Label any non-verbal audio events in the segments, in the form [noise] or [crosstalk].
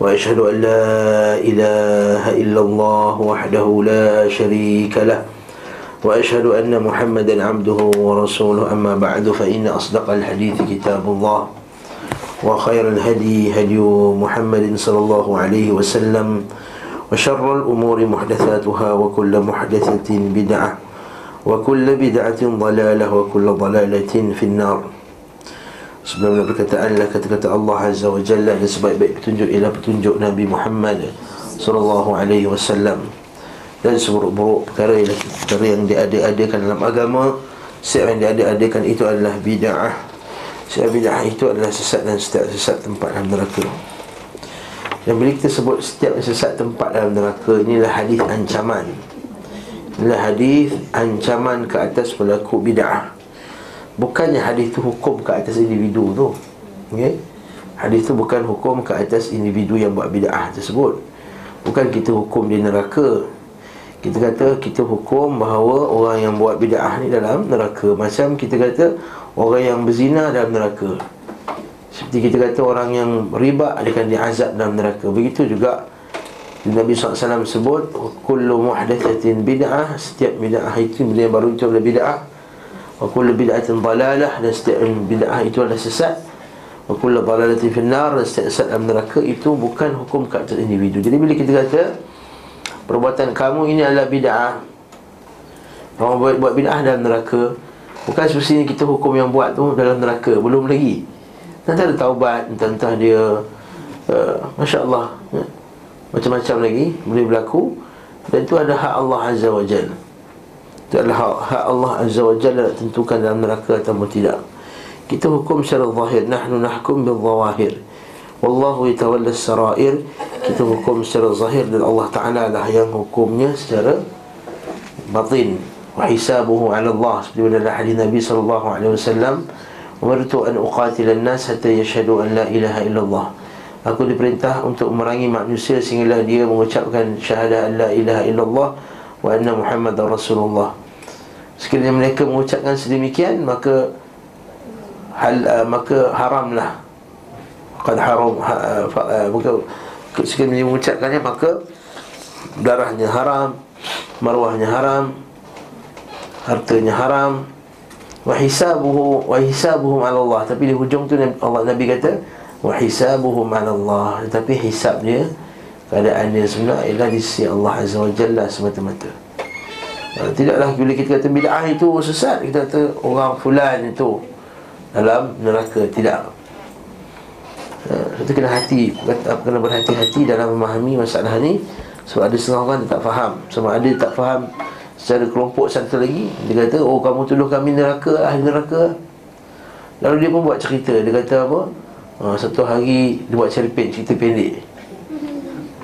وأشهد أن لا إله إلا الله وحده لا شريك له وأشهد أن محمدا عبده ورسوله. أما بعد فإن أصدق الحديث كتاب الله وخير الهدي هدي محمد صلى الله عليه وسلم وشر الأمور محدثاتها وكل محدثة بدعة وكل بدعة ضلالة وكل ضلالة في النار. Sebelum perkataan adalah kata-kata Allah Azza wa Jalla Dan sebaik-baik petunjuk ialah petunjuk Nabi Muhammad Sallallahu alaihi wasallam. Dan seburuk-buruk perkara ialah perkara yang diada-adakan dalam agama Setiap yang diada-adakan itu adalah bid'ah. Setiap bid'ah itu adalah sesat dan setiap sesat tempat dalam neraka. Dan bila kita sebut setiap sesat tempat dalam neraka Inilah hadis ancaman. Inilah hadis ancaman ke atas pelaku bid'ah Bukannya hadis tu hukum ke atas individu tu. Okay? Hadis tu bukan hukum ke atas individu yang buat bid'ah tersebut. Bukan kita hukum di neraka. Kita kata kita hukum bahawa orang yang buat bid'ah ni dalam neraka. Macam kita kata orang yang berzina dalam neraka. Seperti kita kata orang yang riba akan diazab dalam neraka. Begitu juga Nabi SAW sebut Kullu muhdathatin bid'ah. Setiap bid'ah itu bila baru itu adalah bid'ah wa kullu bid'atin dalalah dan setiap bid'ah itu adalah sesat. Wa kullu dalalatin fi nar dan setiap sesat dalam neraka itu bukan hukum ke atas individu. Jadi bila kita kata perbuatan kamu ini adalah bid'ah orang buat, buat bid'ah dalam neraka bukan semestinya kita hukum yang buat tu dalam neraka belum lagi. Nanti ada taubat entah-entah dia uh, Masya Allah ya. macam-macam lagi boleh berlaku. Dan itu ada hak Allah Azza wa Jalla itu adalah hak, hak Allah Azza wa Jalla tentukan dalam neraka atau tidak. Kita hukum secara zahir. Nahnu nahkum bil zawahir wallahu yatawalla sarair kita hukum secara zahir dan Allah Taala lah yang hukumnya secara batin. Wa hisabuhu ala Allah. Seperti dalam hadis Nabi wasallam umirtu an uqatil an-nas hatta yashhadu an la ilaha illallah. Aku diperintah untuk memerangi manusia sehinggalah dia mengucapkan syahadah la ilaha illallah wa anna muhammadar rasulullah Sekiranya mereka mengucapkan sedemikian Maka hal, uh, Maka haramlah. Qad haram ha, uh, uh, Maka Sekiranya mengucapkannya Maka Darahnya haram Marwahnya haram Hartanya haram. Wahisabuhu Wahisabuhum ala Allah. Tapi di hujung tu Allah Nabi kata Wahisabuhum ala Allah. Tetapi hisab dia Keadaan dia sebenar Ialah di sisi Allah Azza wa Jalla semata-mata Ha, tidaklah bila kita kata bid'ah itu sesat Kita kata orang fulan itu Dalam neraka Tidak. Ha, Itu kena hati Kena berhati-hati dalam memahami masalah ni. Sebab ada setengah orang tak faham. Sama ada tak faham Secara kelompok satu lagi Dia kata oh kamu tuduh kami neraka Ahli neraka. Lalu dia pun buat cerita. Dia kata apa? Ha, Satu hari dia buat cerpen cerita pendek.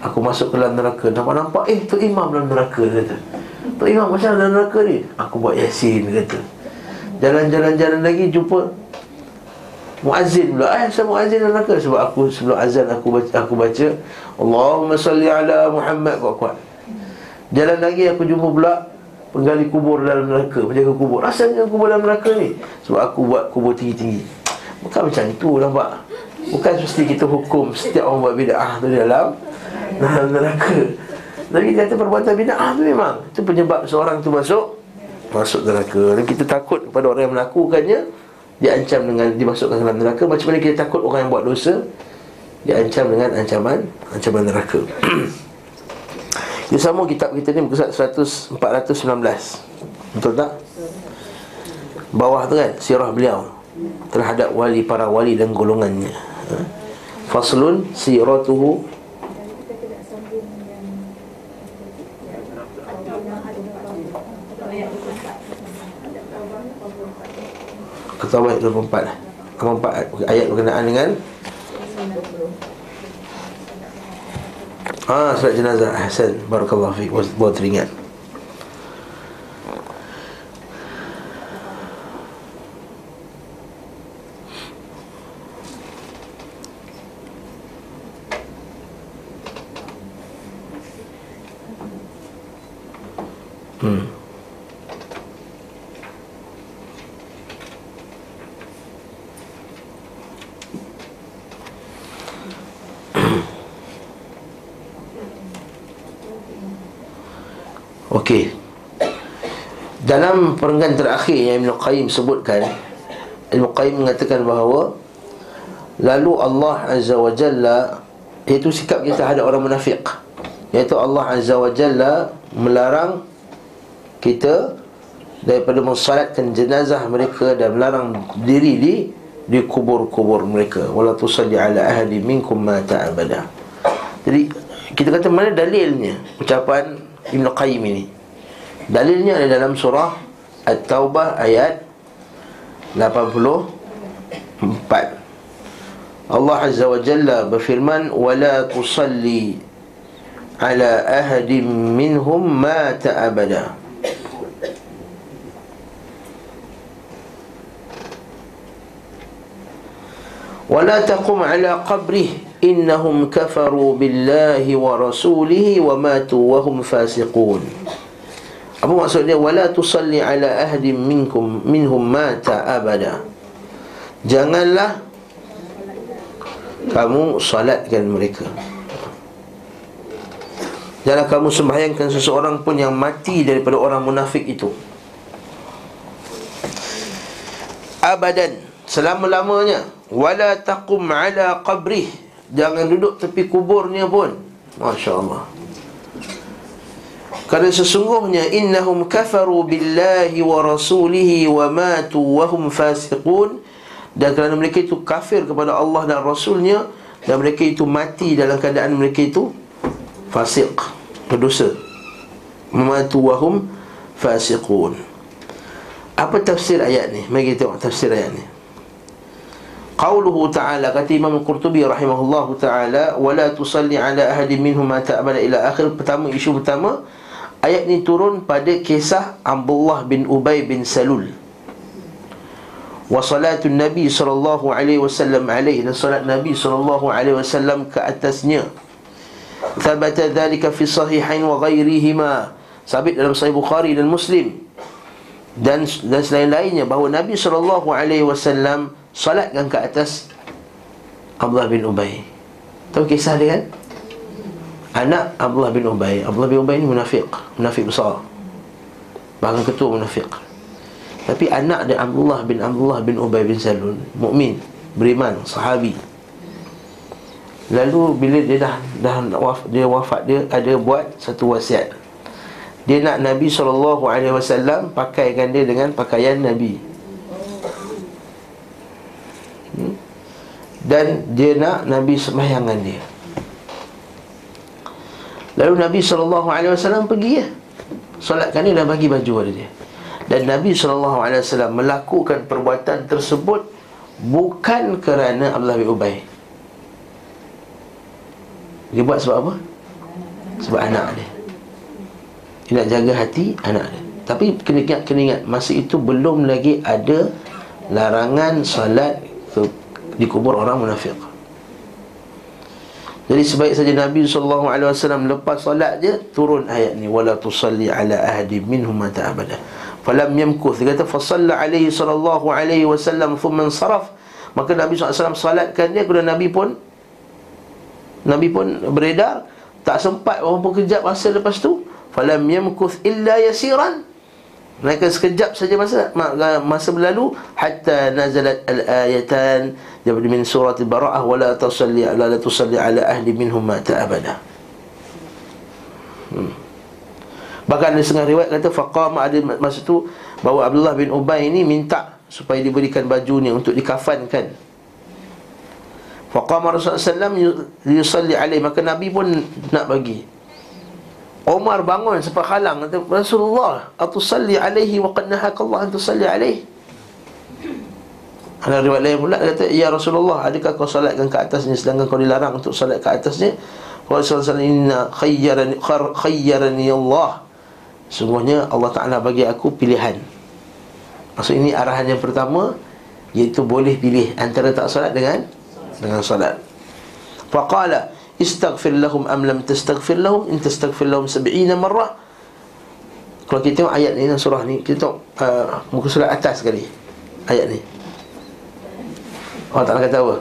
Aku masuk ke dalam neraka Nampak-nampak eh tu imam dalam neraka Dia kata Tok Imam macam dalam neraka ni. Aku buat yasin kata. Jalan-jalan-jalan lagi jumpa Muazzin pula. Eh saya muazzin dalam neraka? Sebab aku sebelum azan aku baca, aku baca Allahumma salli ala Muhammad. Kuat-kuat Jalan lagi aku jumpa pula Penggali kubur dalam neraka Penjaga kubur. Rasanya kubur dalam neraka ni. Sebab aku buat kubur tinggi-tinggi. Bukan macam itu nampak Bukan mesti kita hukum Setiap orang buat bid'ah tu dalam Dalam neraka Nabi kata perbuatan bid'ah tu memang. Itu penyebab seorang tu masuk Masuk neraka. Dan kita takut kepada orang yang melakukannya Diancam dengan dimasukkan dalam neraka. Macam mana kita takut orang yang buat dosa Diancam dengan ancaman Ancaman neraka. [clears throat] Kita sama kitab kita ni Muka 419 Betul tak? Bawah tu kan Sirah beliau. Terhadap wali para wali dan golongannya. Ha? Faslun siratuhu Taubah ayat 24 24 ayat berkenaan dengan Ah, surat jenazah. Ahsan Barakallahu fiqh Buat teringat Hmm. Okey. Dalam perenggan terakhir yang Ibn Qayyim sebutkan Ibn Qayyim mengatakan bahawa Lalu Allah Azza wa Jalla Iaitu sikap kita hadap orang munafik Iaitu Allah Azza wa Jalla Melarang Kita Daripada mensalatkan jenazah mereka Dan melarang diri di Di kubur-kubur mereka. Wala tusalli ala ahadi minkum ma ta'abada Jadi Kita kata mana dalilnya? Ucapan Ibn Qayyim ini. Dalilnya ada dalam surah At-Taubah ayat 84 Allah Azza wa Jalla berfirman wala tusalli ala ahadin minhum mata abada ولا تقم على قبره إنهم كفروا بالله ورسوله وماتوا وهم فاسقون Apa maksudnya wala tusalli ala ahadin minkum minhum mata abada Janganlah kamu salatkan mereka Jangan kamu sembahyangkan seseorang pun yang mati daripada orang munafik itu Abadan Selama-lamanya Wala taqum ala qabrih. Jangan duduk tepi kuburnya pun. Masya Allah Kerana sesungguhnya Innahum kafaru billahi wa rasulihi Wa matu wa hum fasiqun. Dan kerana mereka itu kafir kepada Allah dan Rasulnya Dan mereka itu mati dalam keadaan mereka itu Fasik Berdosa. Mematu wahum Fasiqun. Apa tafsir ayat ni? Mari kita tengok tafsir ayat ni Qauluhu ta'ala Kata Imam Qurtubi rahimahullah ta'ala Wala tusalli ala ahadi minhum ma ta'abala ila akhir. Pertama, isu pertama Ayat ni turun pada kisah Abdullah bin Ubay bin Salul. Nabi sallallahu alaihi wasallam alaihi dan salat nabi sallallahu alaihi wasallam ke atasnya. Thabata dhalika fi sahihain wa ghairihima sabit dalam sahih bukhari dan muslim. Dan dan selain-lainnya bahawa nabi sallallahu alaihi wasallam salatkan ke atas Abdullah bin Ubay. Tahu kisah dia kan? Anak Abdullah bin Ubay. Abdullah bin Ubay ni munafik munafik besar. Bahkan ketua munafik tapi anak dia Abdullah bin Abdullah bin Ubay bin Salul Mukmin, beriman, sahabi. Lalu bila dia dah, dah waf, dia wafat dia ada buat satu wasiat. Dia nak Nabi SAW pakaikan dia dengan pakaian Nabi Dan dia nak Nabi sembahyangkan dia. Lalu Nabi SAW pergi ya. Solatkan dia dan bagi baju pada dia. Dan Nabi SAW melakukan perbuatan tersebut Bukan kerana Abdullah bin Ubay. Dia buat sebab apa? Sebab anak dia. Dia nak jaga hati anak dia. Tapi kena ingat, kena ingat Masa itu belum lagi ada Larangan salat ke, Di kubur orang munafik jadi sebaik saja Nabi SAW lepas solat je Turun ayat ni Wala tusalli ala ahadi minhum mata abadah falam yamkuth. Dia kata fasalla alaihi sallallahu alaihi wasallam thumma saraf maka Nabi SAW salatkan dia kemudian Nabi pun Nabi pun beredar tak sempat beberapa kejap masa lepas tu. Falam yamkuth illa yasiran mereka sekejap saja masa masa berlalu hatta nazalat al-ayatan daripada min surah al-bara'ah wala tusalli ala la tusalli ala ahli minhum ma ta'abada hmm. Bahkan ada setengah riwayat kata Faqama ada masa tu Bahawa Abdullah bin Ubay ini minta Supaya diberikan bajunya untuk dikafankan. Faqama Rasulullah SAW Yusalli alaih Maka Nabi pun nak bagi Omar bangun sebab halang kata, Rasulullah Atusalli alaihi wa qad nahakallah Atusalli alaih Ada riwayat lain pula kata Ya Rasulullah adakah kau salatkan ke atasnya Sedangkan kau dilarang untuk salat ke atasnya? Rasulullah SAW Inna khayyarani, khayyarani Allah. Sungguhnya Allah Ta'ala bagi aku pilihan. Maksud ini arahan yang pertama Iaitu boleh pilih antara tak salat dengan Dengan salat. Faqala Istaghfir lahum am lam tastaghfir lahum In tastaghfir lahum sab'ina marrah Kalau kita tengok ayat ni dalam surah ni Kita tengok uh, muka surat atas sekali Ayat ni Allah Ta'ala kata apa?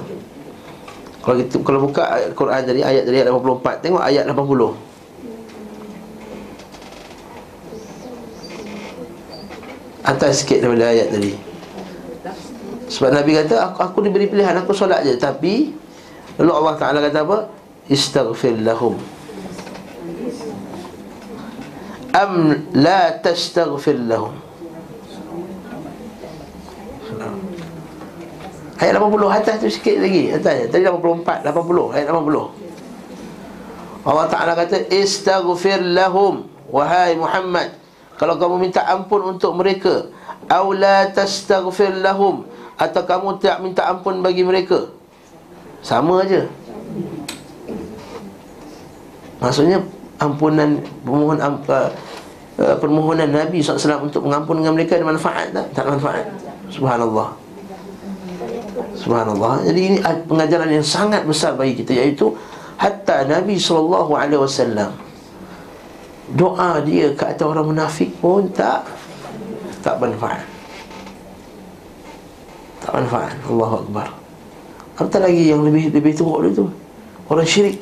Kalau kita kalau buka Quran tadi ayat dari ayat 84 tengok ayat 80. Atas sikit daripada ayat tadi. Sebab Nabi kata aku, aku diberi pilihan aku solat je tapi lalu Allah Taala kata apa? Istaghfir lahum. Am la tastaghfir lahum. Ayat 80 atas tu sikit lagi. Atas Tadi 84, 80, ayat 80 Allah Ta'ala kata Istaghfir lahum. Wahai Muhammad Kalau kamu minta ampun untuk mereka Aula tastaghfir lahum. Atau kamu tak minta ampun bagi mereka. Sama aja Maksudnya Ampunan Permohonan amp, uh, Permohonan Nabi SAW Untuk mengampunkan mereka Ada manfaat tak? Tak manfaat Subhanallah Subhanallah. Jadi ini pengajaran yang sangat besar bagi kita iaitu hatta Nabi sallallahu alaihi wasallam doa dia ke atas orang munafik pun tak tak manfaat. Tak manfaat. Allahu akbar. Apatah lagi yang lebih lebih teruk itu orang syirik.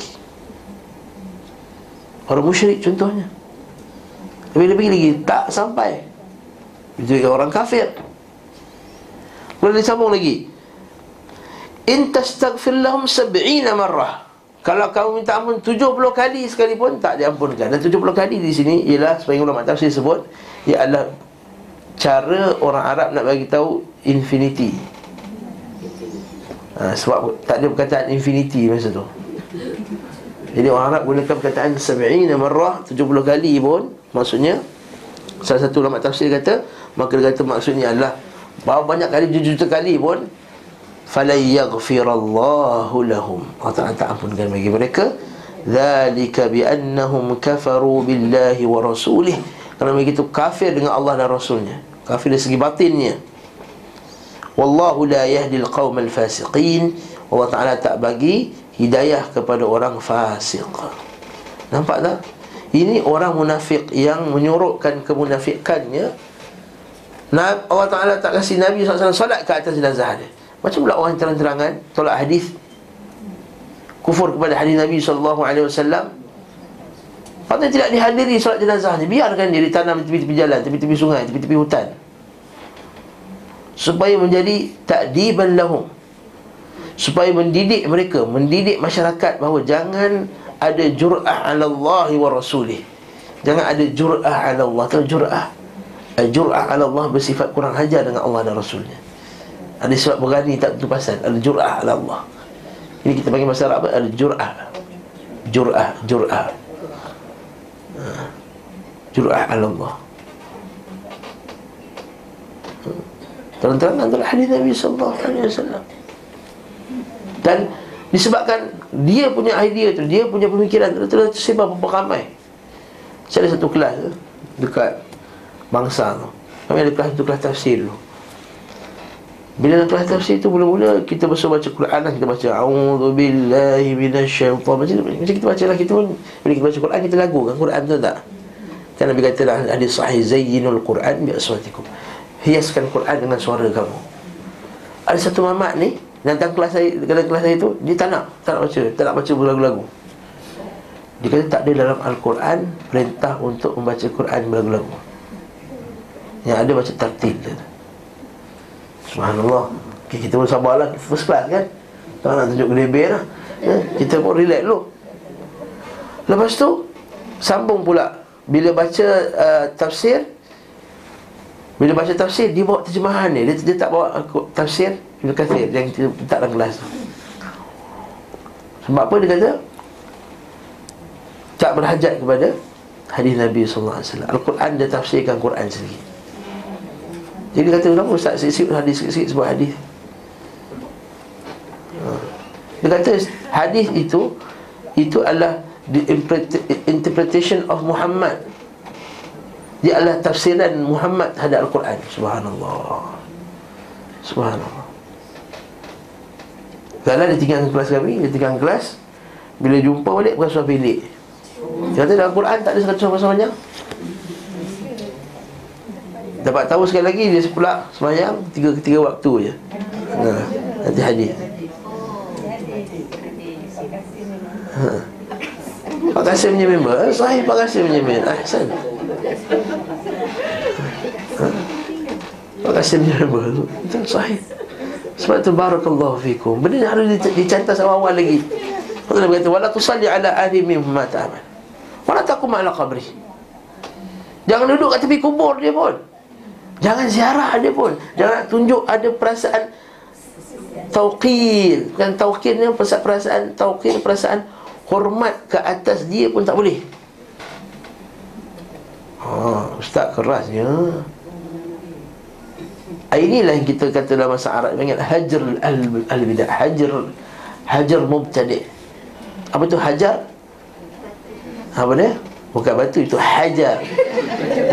Orang musyrik contohnya. Lebih-lebih lagi tak sampai. Itu orang kafir. Boleh disambung lagi In tastaghfir lahum sab'ina marrah Kalau kamu minta ampun 70 kali sekalipun Tak diampunkan Dan 70 kali di sini Ialah sebagai ulama tafsir sebut Ia adalah Cara orang Arab nak bagi tahu Infinity ha, Sebab tak ada perkataan infinity masa tu Jadi orang Arab gunakan perkataan Sab'ina marrah 70 kali pun Maksudnya Salah satu ulama tafsir kata Maka dia kata maksudnya adalah Bahawa banyak kali, juta-juta kali pun falan yaghfirallahu lahum Allah Ta'ala tak ampunkan bagi mereka Zalika biannahum kafaru billahi wa rasulih Kerana mereka itu kafir dengan Allah dan Rasulnya. Kafir dari segi batinnya. Wallahu la yahdil qawmal fasiqin Allah Ta'ala tak bagi hidayah kepada orang fasik Nampak tak? Ini orang munafik yang menyuruhkan kemunafikannya Allah Ta'ala tak kasih Nabi SAW salat ke atas jenazah dia macam pula orang terang-terangan tolak hadis kufur kepada hadis Nabi sallallahu alaihi wasallam. Patut tidak dihadiri solat jenazah ni, biarkan dia ditanam di tepi-tepi jalan, tepi-tepi sungai, tepi-tepi hutan. Supaya menjadi takdiban lahum. Supaya mendidik mereka, mendidik masyarakat bahawa jangan ada jur'ah 'ala Allah wa rasulih. Jangan ada jur'ah 'ala Allah, tu jur'ah. Jur'ah 'ala Allah bersifat kurang hajar dengan Allah dan Rasulnya. Ada sebab berani tak tentu pasal Al-jur'ah ala Allah Ini kita panggil masalah apa? Al-jur'ah Jur'ah, jur'ah ha. Jur'ah ala Allah Terang-terang antara hadis Nabi Sallallahu Alaihi Wasallam Dan disebabkan dia punya idea tu, dia punya pemikiran tu telah tersebar beberapa ramai. Saya ada satu kelas dekat bangsa tu. Kami ada kelas tu kelas tafsir dulu. Bila kelas tafsir tu mula-mula kita bersuara baca Quran lah kita baca a'udzubillahi minasyaitan macam macam kita baca lah kita pun bila kita baca Quran kita lagu kan Quran tu tak. Kan Nabi kata lah hadis sahih zayyinul Quran bi aswatikum. Hiaskan Quran dengan suara kamu. Ada satu mamat ni datang kelas saya dalam kelas saya tu dia tak nak tak nak baca tak nak baca lagu-lagu. Dia kata tak ada dalam Al-Quran perintah untuk membaca Quran lagu-lagu. Yang ada baca dia. Subhanallah. Okay, Kita pun sabarlah. First class kan? Tak nak tunjuk gelebih lah. Ya, Kita pun relax dulu. Lepas tu Sambung pula. Bila baca uh, tafsir Bila baca tafsir Dia bawa terjemahan ni Dia, dia tak bawa tafsir Ibn Kathir Yang letak dalam kelas Sebab apa dia kata? Tak berhajat kepada Hadis Nabi SAW Al-Quran dia tafsirkan Quran sendiri. Jadi kata kenapa Ustaz sikit-sikit hadis sikit-sikit sebut hadis? Ha. Dia kata hadis itu Itu adalah The interpretation of Muhammad. Dia adalah tafsiran Muhammad terhadap Al-Quran. Subhanallah. Subhanallah Kalau dia tinggalkan kelas kami Dia tinggalkan kelas. Bila jumpa balik Bukan suara pendek Dia kata dalam Al-Quran Tak ada satu bahasa panjang Dapat tahu sekali lagi Dia pula semayang Tiga ketiga waktu je. Ha. Nanti hadis ha. Pak Kasim punya member eh, Sahih Pak Kasim punya member. Ahsan ha. Pak Kasim punya member Itu sahih Sebab itu Barakallahu fikum. Benda ni harus dicantas awal-awal lagi. Allah berkata Wala tusalli ala ahli mimma aman. Wala takum ala qabri. Jangan duduk kat tepi kubur dia pun. Jangan ziarah dia pun. Jangan tunjuk ada perasaan Tauqir Kan tauqir ni perasaan, perasaan Tauqir perasaan Hormat ke atas dia pun tak boleh. Ha, Ustaz kerasnya Inilah yang kita kata dalam bahasa Arab Panggil hajar al-bidah. Hajar Hajar mubtadi' Apa tu hajar? Apa dia? Bukan batu itu hajar.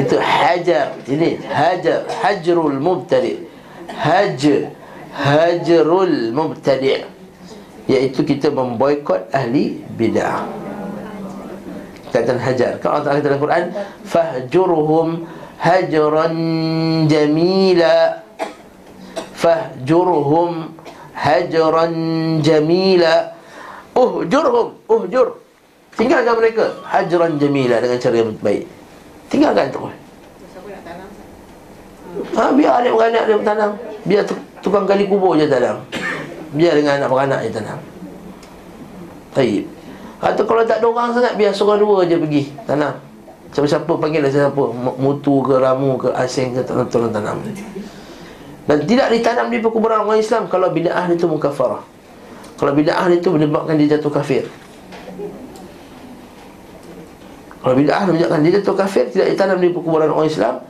Itu hajar. Ini hajar. Hajrul mubtadi. Haj Hajrul mubtadi. Iaitu kita memboikot ahli bid'ah. Kata hajar. Kalau Allah kata dalam Quran Fahjurhum hajran jamila Fahjurhum hajran jamila. Uhjurhum Uhjur Tinggalkan mereka. Hajran jamila dengan cara yang baik. Tinggalkan tu ha, Biar anak beranak dia bertanam. Biar tukang kali kubur je tanam. Biar dengan anak beranak je tanam. Baik. Atau kalau tak ada orang sangat Biar seorang dua je pergi tanam. Siapa-siapa panggil lah siapa. Mutu ke ramu ke asing ke Tolong tanam Dan tidak ditanam di perkuburan orang Islam Kalau bida'ah itu mukafarah. Kalau bida'ah itu menyebabkan dia jatuh kafir. Kalau bid'ah menunjukkan dia jatuh kafir Tidak ditanam di perkuburan orang Islam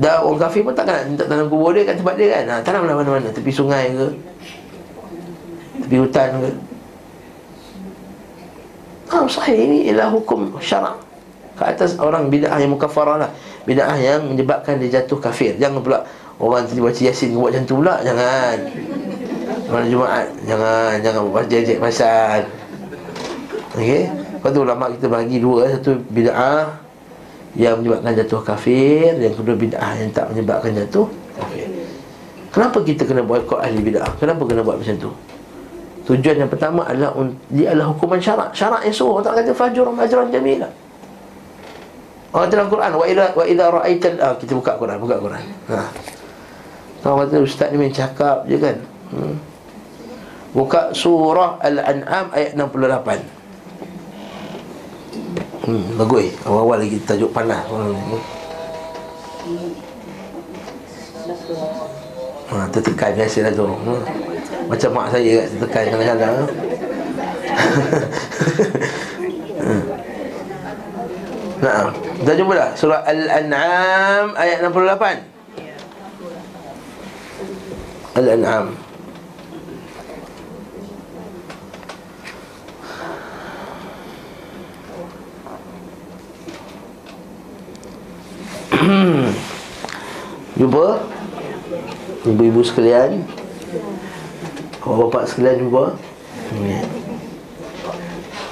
Dan orang kafir pun takkan nak tanam kubur dia kat tempat dia kan? Ha, Tanamlah mana-mana Tepi sungai ke Tepi hutan ke. Ah, sahih ini ialah hukum syarak. Ke atas orang bid'ah yang mukafarah lah. Bid'ah yang menyebabkan dia jatuh kafir. Jangan pula orang tadi baca yasin buat macam tu pula Jangan Malam Jumaat Jangan Jangan buat jejek pasal Okey Lepas tu ulama kita bagi dua Satu bid'ah Yang menyebabkan jatuh kafir Yang kedua bid'ah yang tak menyebabkan jatuh kafir Kenapa kita kena boykot ahli bid'ah? Kenapa kena buat macam tu? Tujuan yang pertama adalah Dia adalah hukuman syarak Syarak yang suruh Tak kata fajur majran jamilah Allah dalam Quran wa idza wa idza ra'aital ah, kita buka Quran buka Quran. Ha. Kau kata ustaz ni main cakap je kan. Hmm. Buka surah Al-An'am ayat 68. Hmm, bagus. Awal-awal lagi tajuk panas. Ha, tertekan biasa tu. Hmm. Macam mak saya kat tertekan kadang-kadang. hmm. [laughs] Nah, dah jumpa dah surah Al-An'am ayat 68. Al-An'am. [clears throat] Jumpa? Ibu-ibu sekalian. Bapak-bapak sekalian jumpa?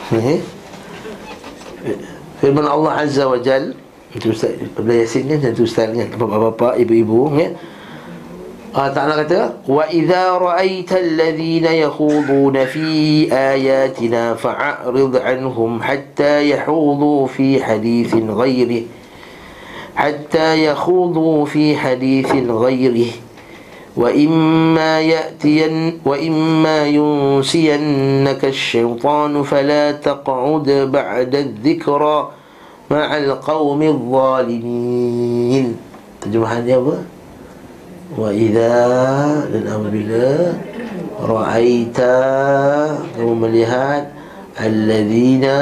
Ini Firman Allah Azza wa Jal. Itu Ustaz Abdullah Yasin ni Dan Ustaz ni Bapak-bapak, ibu-ibu ya. قال تعالى kata إيه؟ وإذا رأيت الذين يخوضون في آياتنا فأعرض عنهم حتى يخوضوا في حديث غيره. حتى يخوضوا في حديث غيره. وإما يأتين وإما ينسينك الشيطان فلا تقعد بعد الذكرى مع القوم الظالمين. ترجمهانnya apa Wa idha dan apabila Ra'aita Kamu melihat Alladzina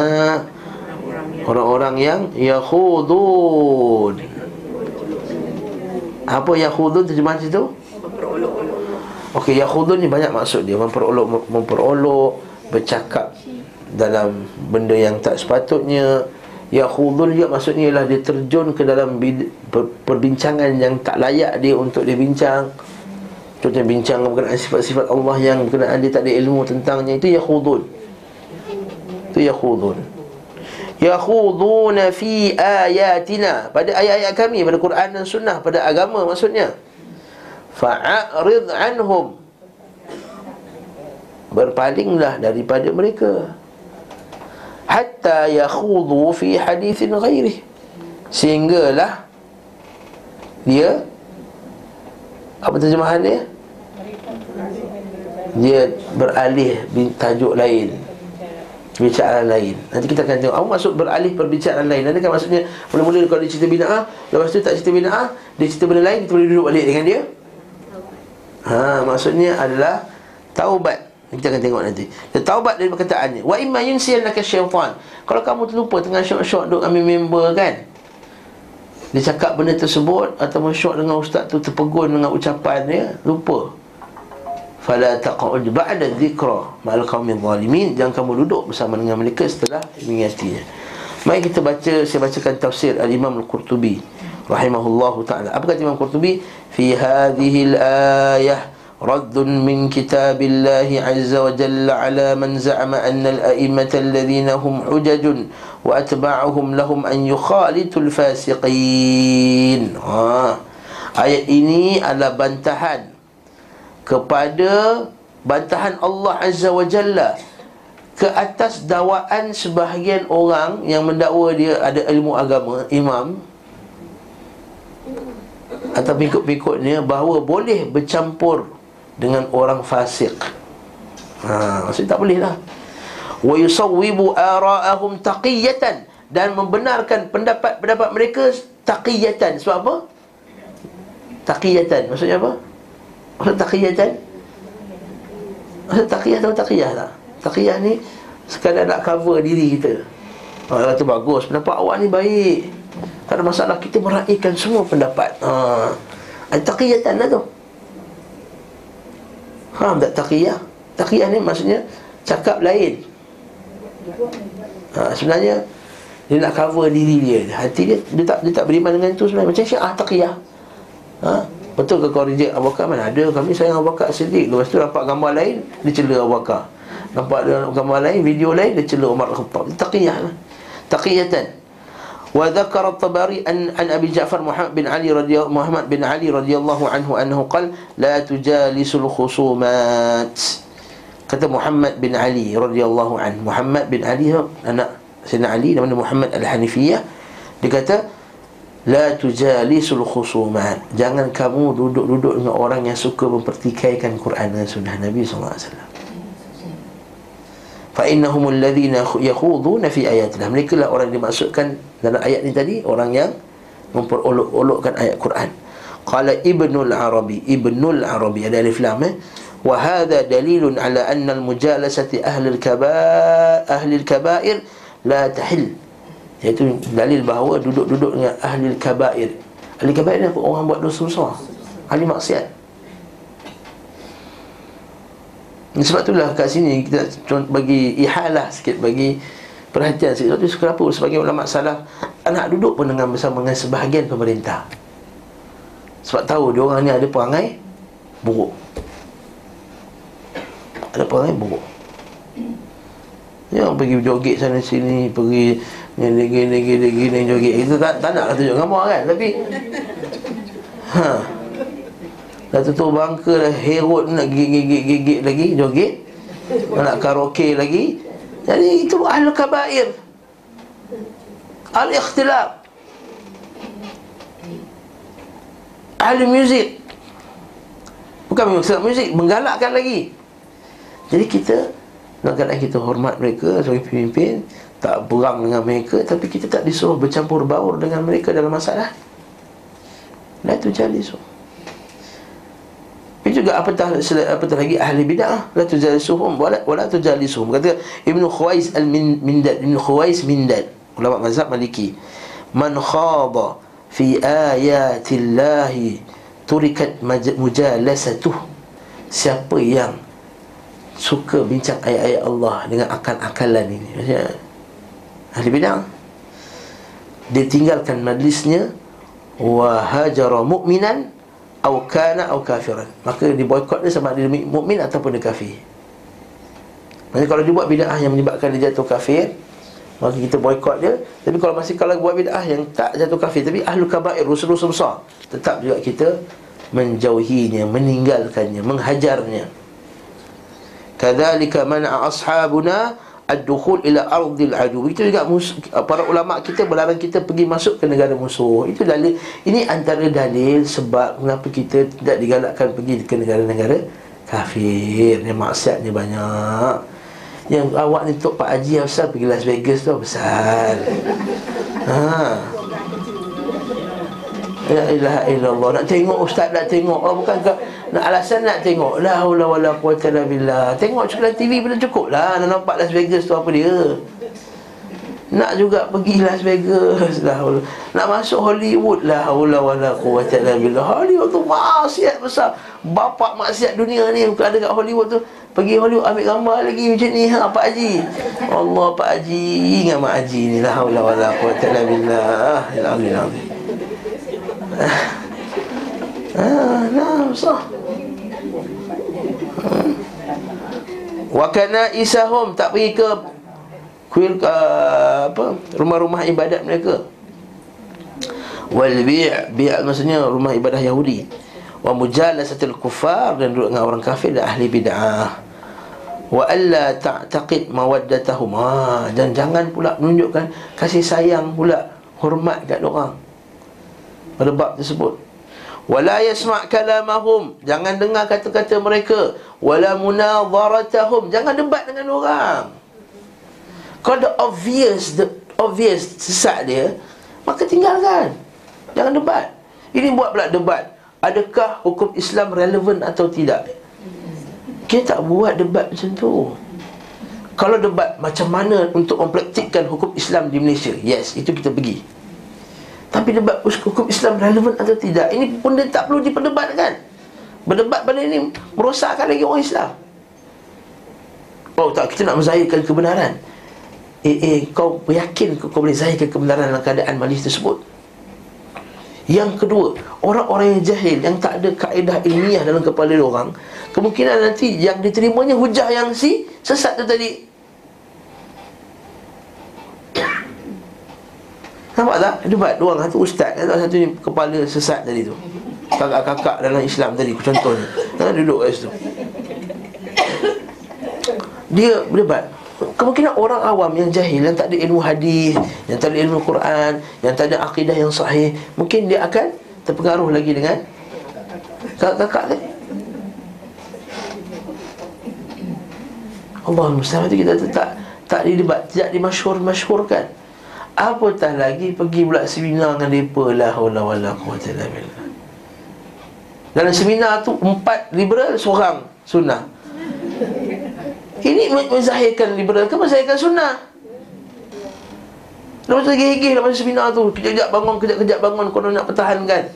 Orang-orang yang Yakhudun. Apa Yakhudun terjemahan situ? Okey, Yakhudun ni banyak maksud dia. Memperolok, memperolok Bercakap dalam benda yang tak sepatutnya. Yahudun juga maksudnya ialah dia terjun ke dalam perbincangan yang tak layak dia untuk dia bincang. Contohnya bincang berkenaan sifat-sifat Allah yang berkenaan dia tak ada ilmu tentangnya Itu Yahudun Itu Yahudun yakhuduna fi ayatina. Pada ayat-ayat kami pada Quran dan sunnah pada agama maksudnya. Fa'rid anhum. Berpalinglah daripada mereka hatta yakhudu fi hadithin ghairi. Sehinggalah dia apa terjemahan dia? Dia beralih tajuk lain Perbicaraan lain. Nanti kita akan tengok. Apa maksud beralih perbicaraan lain? Nanti kan maksudnya Mula-mula kalau dia cerita bina'ah Lepas tu tak cerita bina'ah Dia cerita benda lain Kita boleh duduk balik dengan dia? Ha, maksudnya adalah Taubat Kita akan tengok nanti. Dia taubat dari perkataannya Wa imma yunsiyannaka syaitan. Kalau kamu terlupa tengah syok-syok Duduk ambil member kan? Dia cakap benda tersebut Atau syok dengan ustaz tu Terpegun dengan ucapan dia Lupa. Fala taq'ud ba'da dhikra ma'al qaumil zalimin. Jangan kamu duduk bersama dengan mereka setelah mengingatinya mari kita baca saya bacakan tafsir al-Imam al-Qurtubi. Rahimahullahu taala. Apa kata Imam Qurtubi? Fi hadhihi al-ayah رد من كتاب الله عز وجل على من زعم أن الأئمة الذين هم حجج وأتباعهم لهم أن يخالطوا الفاسقين ha. Ayat ini adalah bantahan kepada bantahan Allah Azza wa Jalla ke atas dakwaan sebahagian orang yang mendakwa dia ada ilmu agama, imam atau pengikut-pengikutnya bahawa boleh bercampur dengan orang fasik. Ha, maksudnya tak boleh lah. Wa yusawwibu ara'ahum taqiyatan dan membenarkan pendapat-pendapat mereka taqiyatan. Sebab apa? Taqiyatan. Maksudnya apa? Maksud taqiyah kan Maksud taqiyah tahu taqiyah tak Taqiyah ni Sekadar nak cover diri kita Oh, kata bagus, pendapat awak ni baik Tak ada masalah, kita meraihkan semua pendapat ha. Taqiyatan lah tu Faham tak taqiyah? Taqiyah ni maksudnya Cakap lain. Ha, Sebenarnya Dia nak cover diri dia. Hati dia, dia tak, dia tak beriman dengan itu sebenarnya. Macam syiah taqiyah. Ha? Betul ke kau reject Abu Bakar? Mana ada. Kami sayang Abu Bakar sedih. Lepas tu nampak gambar lain Dia cela Abu Bakar. Nampak gambar lain Video lain Dia cela Umar Al-Khattab Taqiyah lah. Taqiyatan wa dhakara at-tabari an an abi ja'far muhammad bin ali radhiyallahu muhammad bin ali radhiyallahu anhu annahu qala la tujalisul khusumat kata muhammad bin ali radhiyallahu anhu. Muhammad bin ali anak sayyidina ali nama muhammad al-hanifiyah. Dia kata la tujalisul khusumat jangan kamu duduk-duduk dengan orang yang suka mempertikaikan Quran dan sunnah Nabi sallallahu alaihi wasallam fa innahumul alladhina yakhuduna fi ayatina mereka lah orang yang dimaksudkan dalam ayat ni tadi orang yang memperolok-olokkan ayat Quran. Qala ibnul arabi ibnul arabi ada alif lam eh. Wa hadha dalilun ala anna al mujalasati ahli al kaba ahli al kabair la tahil. Iaitu dalil bahawa duduk-duduk dengan ahli al kabair. Ahli kabair ni apa? Orang buat dosa besar. Ahli maksiat. Sebab itulah kat sini kita bagi ihalah sikit Bagi perhatian sikit. Sebab itu kenapa sebagai ulama salaf Anak duduk pun dengan bersama dengan sebahagian pemerintah. Sebab tahu dia orang ni ada perangai buruk. Ada perangai buruk. Yang pergi joget sana sini Pergi Gini gini gini joget. Itu tak, tak nak lah tunjuk gambar kan Tapi Ha Dah tutup bangka dah Herod nak gigit-gigit lagi Joget. Nak karaoke lagi. Jadi itu ahli kabair. Al-ikhtilaf. Ahli muzik. Bukan muzik, muzik Menggalakkan lagi. Jadi kita Nak kita hormat mereka Sebagai pemimpin tak berang dengan mereka tapi kita tak disuruh bercampur baur dengan mereka dalam masalah. La tujalisu itu juga apatah apatah lagi ahli bidah. La tujalisuhum wala wala tujalisuhum. Kata Ibnu Khuwais al-Mindad Ibnu Khuwais Mindad ulama mazhab Maliki. Man khada fi ayatillah turikat mujalasatuh. Siapa yang suka bincang ayat-ayat Allah dengan akal-akalan ini? Maksudnya ahli bid'ah. Dia tinggalkan majlisnya. Wa hajara mu'minan atau kana atau kafiran. Maka boikot dia sama dia mukmin ataupun dia kafir. Maksudnya kalau dia buat bid'ah yang menyebabkan dia jatuh kafir Maka kita boykot dia. Tapi kalau masih kalau buat bid'ah yang tak jatuh kafir Tapi ahlu kabair, rusul-rusul besar Tetap juga kita menjauhinya Meninggalkannya, menghajarnya. Kadzalika man'a ashabuna ad-dukhul ila ardil adu. Itu juga mus- para ulama kita melarang kita pergi masuk ke negara musuh. Itu dalil. Ini antara dalil sebab kenapa kita tidak digalakkan pergi ke negara-negara kafir. Yang maksiatnya banyak. Yang awak ni Tok Pak Haji besar pergi Las Vegas tu besar. Ha. La ilaha illallah. Nak tengok ustaz nak tengok. Oh bukan ke? Nak alasan nak tengok. La haula wa la quwata la billah. Tengok sekolah TV pun cukup lah. Nak nampak Las Vegas tu apa dia. Nak juga pergi Las Vegas. La haula. Nak masuk Hollywood. La haula wa la quwata la billah. Hollywood tu maksiat besar. Bapak maksiat dunia ni Bukan ada kat Hollywood tu. Pergi Hollywood ambil gambar lagi macam ni. Ha, Pak Haji. Allah Pak Haji. Ingat Mak Haji ni. La haula wa la quwata la billah. Ya Allah Ah, nah, sah. Wa kana isahum tak pergi ke kuil ke apa rumah-rumah ibadat mereka. Wal bi' bi' maksudnya rumah ibadah Yahudi. Wa mujalasatil kufar dan duduk dengan orang kafir dan ahli bid'ah. Wa alla ta'taqid mawaddatahum. Ah, dan jangan pula menunjukkan kasih sayang pula hormat kat orang pada bab tersebut. Wala yasma' kalamahum. Jangan dengar kata-kata mereka. Wala munadharatahum. Jangan debat dengan orang. Kalau the obvious the obvious sesat dia maka tinggalkan. Jangan debat. Ini buat pula debat. Adakah hukum Islam relevan atau tidak? Kita tak buat debat macam tu. Kalau debat macam mana untuk mempraktikkan hukum Islam di Malaysia? Yes itu kita pergi tapi debat hukum Islam relevan atau tidak Ini pun dia tak perlu diperdebatkan. Berdebat pada ini Merosakkan lagi orang Islam. Oh tak, kita nak menzahirkan kebenaran. Eh, eh, kau yakin kau, boleh zahirkan kebenaran dalam keadaan majlis tersebut? Yang kedua Orang-orang yang jahil Yang tak ada kaedah ilmiah dalam kepala orang Kemungkinan nanti yang diterimanya hujah yang si Sesat tu tadi Nampak tak? Debat dua orang satu ustaz. Satu, satu ni kepala sesat tadi tu. Kakak-kakak dalam Islam tadi Contohnya. Ha, Duduk kat situ. Dia berdebat Kemungkinan orang awam yang jahil Yang tak ada ilmu hadis Yang tak ada ilmu Quran Yang tak ada akidah yang sahih Mungkin dia akan terpengaruh lagi dengan Kakak-kakak tadi. Allah Mustahil kita tak tak didebat, tidak dimasyhur-masyhurkan. Apatah lagi pergi pula seminar dengan mereka La hawla wa la quwata illa billah Dalam seminar tu Empat liberal, seorang sunnah. Ini menzahirkan liberal ke menzahirkan sunnah? Lepas tu gigih dalam seminar tu. Kejap-kejap bangun, kejap-kejap bangun Kau nak pertahankan.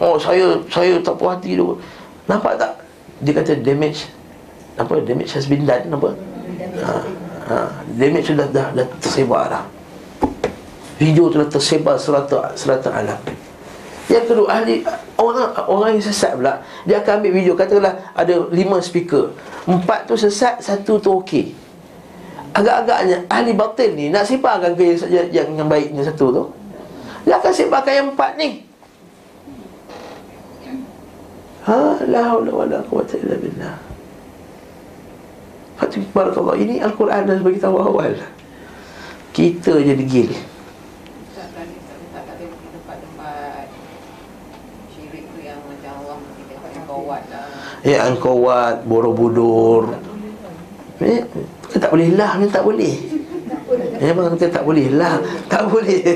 Oh saya saya tak puas hati tu. Nampak tak? Dia kata damage. Apa? Damage has been done Apa? Ha, ha, damage sudah dah, dah tersebar dah Video telah tersebar serata serata alam. Yang kedua ahli orang orang yang sesat pula dia akan ambil video katakanlah ada lima speaker. Empat tu sesat, satu tu okey. Agak-agaknya ahli batin ni nak sebarkan ke yang, yang yang baiknya satu tu. Dia akan sebarkan yang empat ni. Ha la haula wala quwata illa billah. Fatih barakallah ini Al-Quran dah bagi tahu awal. Kita je degil. Ya angkawat, borobudur. Eh, kita tak boleh lah ni tak boleh. Ya bang kita tak boleh lah Tak boleh. [laughs]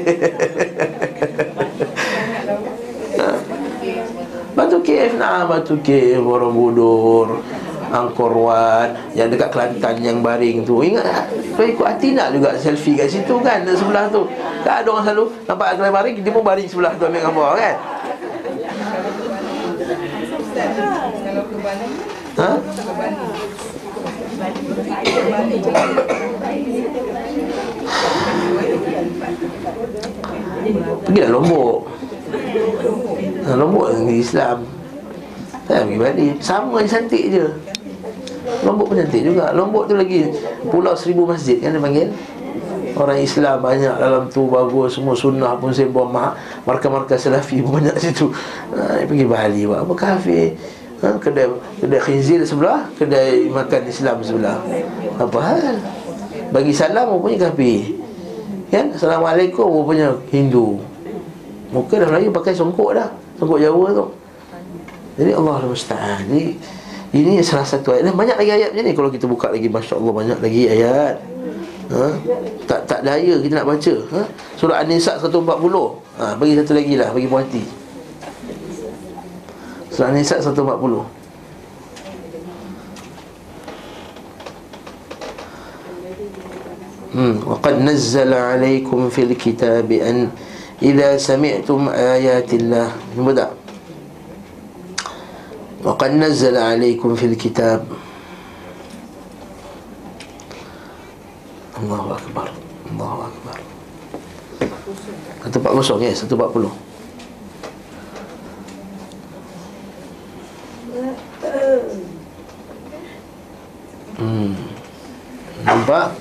Batu KF nah Batu KF Borobudur Angkor Wat Yang dekat Kelantan yang baring tu. Ingat Kau ikut hati nak juga selfie kat situ kan Sebelah tu. Tak ada orang selalu Nampak Kelantan baring Dia pun baring sebelah tu ambil gambar kan Ha? Pergilah Lombok. Ha, Lombok ni Islam. Saya pergi balik. Sama je cantik je. Lombok pun cantik juga. Lombok tu lagi Pulau Seribu Masjid kan dia panggil? Orang Islam banyak dalam tu Bagus semua sunnah pun buat Markah-markah salafi pun banyak situ. Ha, Pergi Bali buat apa? Kafe ha, Kedai kedai khinzir sebelah Kedai makan Islam sebelah. Apa hal? Bagi salam rupanya kafe Kan? Assalamualaikum rupanya Hindu. Muka dah Melayu pakai songkok dah. Songkok Jawa tu. Jadi Allah Al-Musta'an Jadi ini salah satu ayat. Dan banyak lagi ayat macam ni. Kalau kita buka lagi Masya Allah banyak lagi ayat. Ha? Tak tak daya kita nak baca. Ha? Surah An-Nisa 140 ha, Bagi satu lagi lah Bagi puan hati Surah Nisa 140 Hmm. وقد نزل عليكم في الكتاب أن إذا سمعتم آيات الله بدأ وقد نزل عليكم في الكتاب الله أكبر الله أكبر 140 ya 140 Hmm Nampak?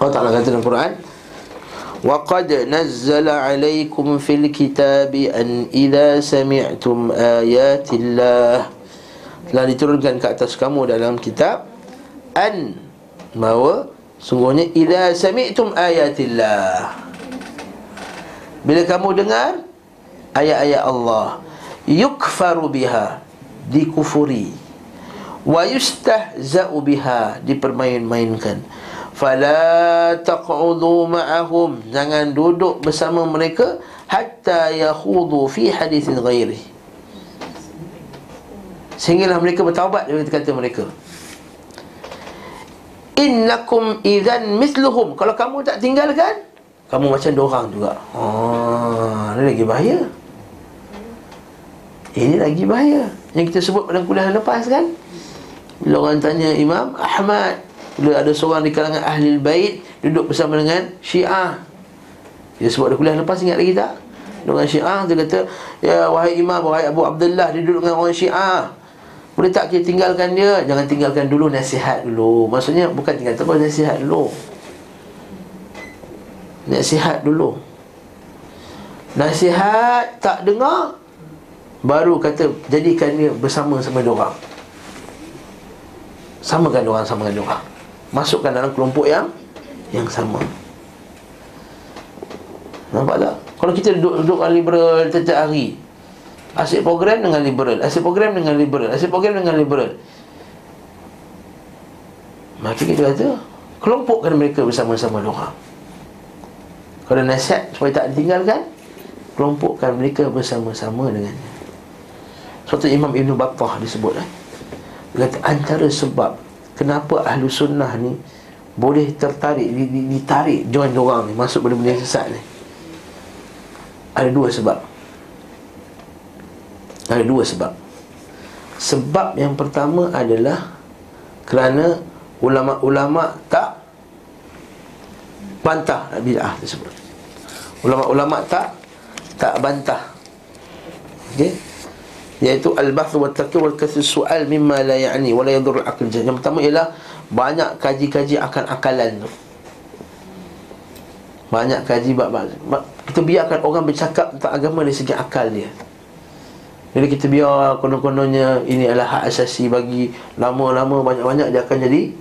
Allah Ta'ala kata dalam Quran وَقَدْ نَزَّلَ عَلَيْكُمْ فِي الْكِتَابِ أَنْ إِذَا سَمِعْتُمْ آيَاتِ اللَّهِ Telah diturunkan ke atas kamu dalam kitab An Bahawa Sungguhnya idza sami'tum ayatillah. Bila kamu dengar ayat-ayat Allah, yukfaru biha, dikufuri. Wa yustahza'u biha, dipermain-mainkan. Fala taq'udu ma'ahum, jangan duduk bersama mereka hatta yakhudu fi haditsin ghairi. Sehinggalah mereka bertaubat dari kata mereka innakum idzan mithluhum kalau kamu tak tinggalkan kamu macam dorang juga oh ini lagi bahaya ini lagi bahaya yang kita sebut pada kuliah lepas kan bila orang tanya Imam Ahmad bila ada seorang di kalangan ahli bait duduk bersama dengan Syiah. Dia sebut ada kuliah lepas ingat lagi tak? Dengan Syiah dia kata, "Ya wahai imam, wahai Abu Abdullah, dia duduk dengan orang Syiah. Boleh tak kita tinggalkan dia? Jangan tinggalkan dulu nasihat dulu. Maksudnya bukan tinggal terus nasihat dulu. Nasihat dulu. Nasihat tak dengar baru kata jadikan dia bersama sama dia orang. Samakan dia orang sama dengan dia orang masukkan dalam kelompok yang yang sama. Nampak tak? Kalau kita duduk-duduk dengan liberal setiap hari Asyik program dengan liberal Asyik program dengan liberal Asyik program dengan liberal. Maka kita kata Kelompokkan mereka bersama-sama doa. Kalau nasihat supaya tak ditinggalkan Kelompokkan mereka bersama-sama dengannya. Suatu Imam Ibn Battah disebut eh? Dia kata antara sebab Kenapa ahlu sunnah ni Boleh tertarik Ditarik join orang ni Masuk benda-benda sesat ni? Ada dua sebab Ada dua sebab. Sebab yang pertama adalah Kerana Ulama-ulama tak Bantah bid'ah tersebut. Ulama-ulama tak Tak bantah. Okay iaitu al-bahth wa taqi wal kasr su'al mimma la ya'ni wa la yadur al-aql yang pertama ialah banyak kaji-kaji akan akalan tu. Banyak kaji bab kita biarkan orang bercakap tentang agama dari segi akal dia jadi kita biar konon-kononnya ini adalah hak asasi bagi lama-lama banyak-banyak dia akan jadi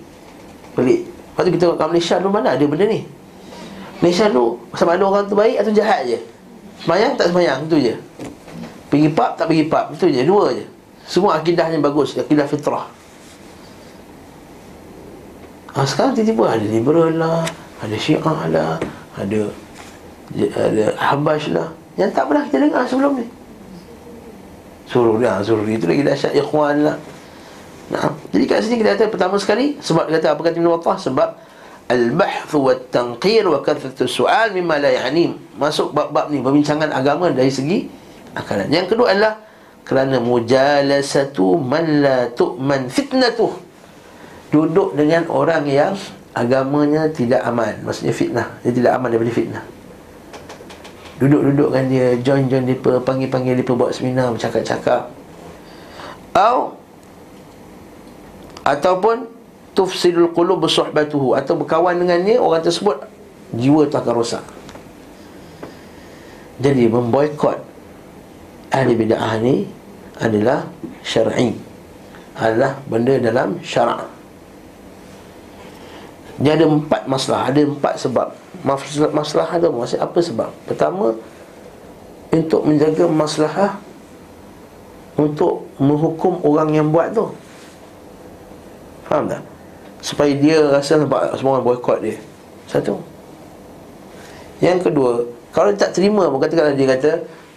pelik. Lepas tu kita tengok kat Malaysia tu mana ada benda ni. Malaysia tu sama ada orang tu baik atau jahat je? Semayang tak semayang? Tu je. Pergi pub tak pergi pub? Itu je, dua je. Semua akidahnya bagus. Akidah fitrah. Ha, Sekarang tiba-tiba ada liberal lah Ada syiah lah Ada Ada habash lah. Yang tak pernah kita dengar sebelum ni Suruh dia, suruh Itu lagi dahsyat ikhwan lah Nah, jadi kat sini kita kata pertama sekali sebab kata apa kata Ibn Wattah sebab al-bahth wa tanqir wa kathratu su'al mimma la ya'ni masuk bab-bab ni perbincangan agama dari segi akalan. Yang kedua adalah kerana mujalasatu man la tu'man fitnatuh. Duduk dengan orang yang agamanya tidak aman. Maksudnya fitnah. Dia tidak aman daripada fitnah. Duduk-duduk dengan dia Join-join dia Panggil-panggil dia Buat seminar Bercakap-cakap. Atau Ataupun Tufsidul qulub bersuhbatuhu Atau berkawan dengannya Orang tersebut Jiwa tu akan rosak. Jadi memboikot Ahli bid'ah ni Adalah syar'i. Adalah benda dalam syarak Dia ada empat masalah Ada empat sebab Masalah, masalah ada masalah apa sebab? Pertama Untuk menjaga masalah Untuk menghukum orang yang buat tu. Faham tak? Supaya dia rasa nampak semua orang boykot dia. Satu. Yang kedua Kalau dia tak terima pun katakanlah dia kata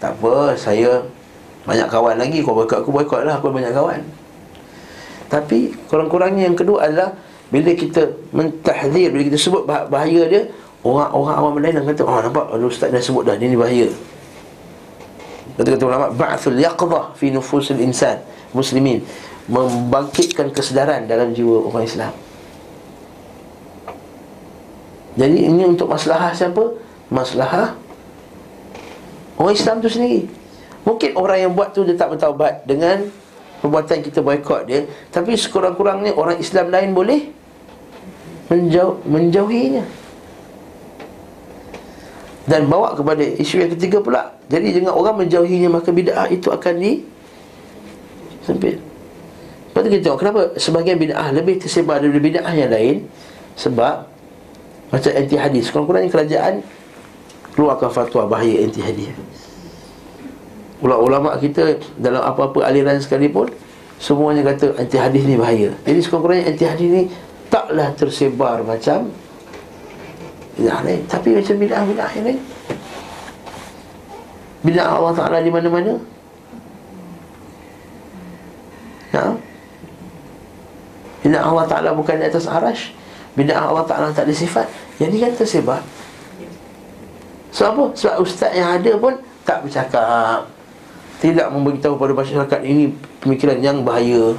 Tak apa saya Banyak kawan lagi Kau boykot aku boykot lah Aku banyak kawan. Tapi kurang-kurangnya yang kedua adalah Bila kita mentahdir Bila kita sebut bahaya dia Orang-orang awam lain yang kata Oh nampak Ustaz dah sebut dah Dia ni bahaya Kata-kata ulama Ba'athul yaqdah Fi nufusil insan Muslimin membangkitkan kesedaran dalam jiwa orang Islam. Jadi ini untuk masalah siapa? Masalah orang Islam tu sendiri. Mungkin orang yang buat tu dia tak bertaubat dengan perbuatan kita boykot dia, tapi sekurang-kurangnya orang Islam lain boleh menjauh menjauhinya. Dan bawa kepada isu yang ketiga pula. Jadi dengan orang menjauhinya maka bid'ah itu akan di sempit. Lepas tu kita tengok kenapa sebagian bid'ah lebih tersebar daripada bid'ah yang lain Sebab Macam anti hadis Kurang-kurangnya kerajaan Keluarkan fatwa bahaya anti hadis Ulama-ulama kita Dalam apa-apa aliran sekalipun Semuanya kata anti hadis ni bahaya Jadi sekurang-kurangnya anti hadis ni Taklah tersebar macam Bid'ah lain Tapi macam bid'ah-bid'ah yang lain Bid'ah Allah Ta'ala di mana-mana. Ya. Bila Allah Ta'ala bukan di atas arash Bila Allah Ta'ala tak ada sifat. Yang ni kan tersebar Sebab apa? Sebab ustaz yang ada pun Tak bercakap. Tidak memberitahu pada masyarakat Ini pemikiran yang bahaya.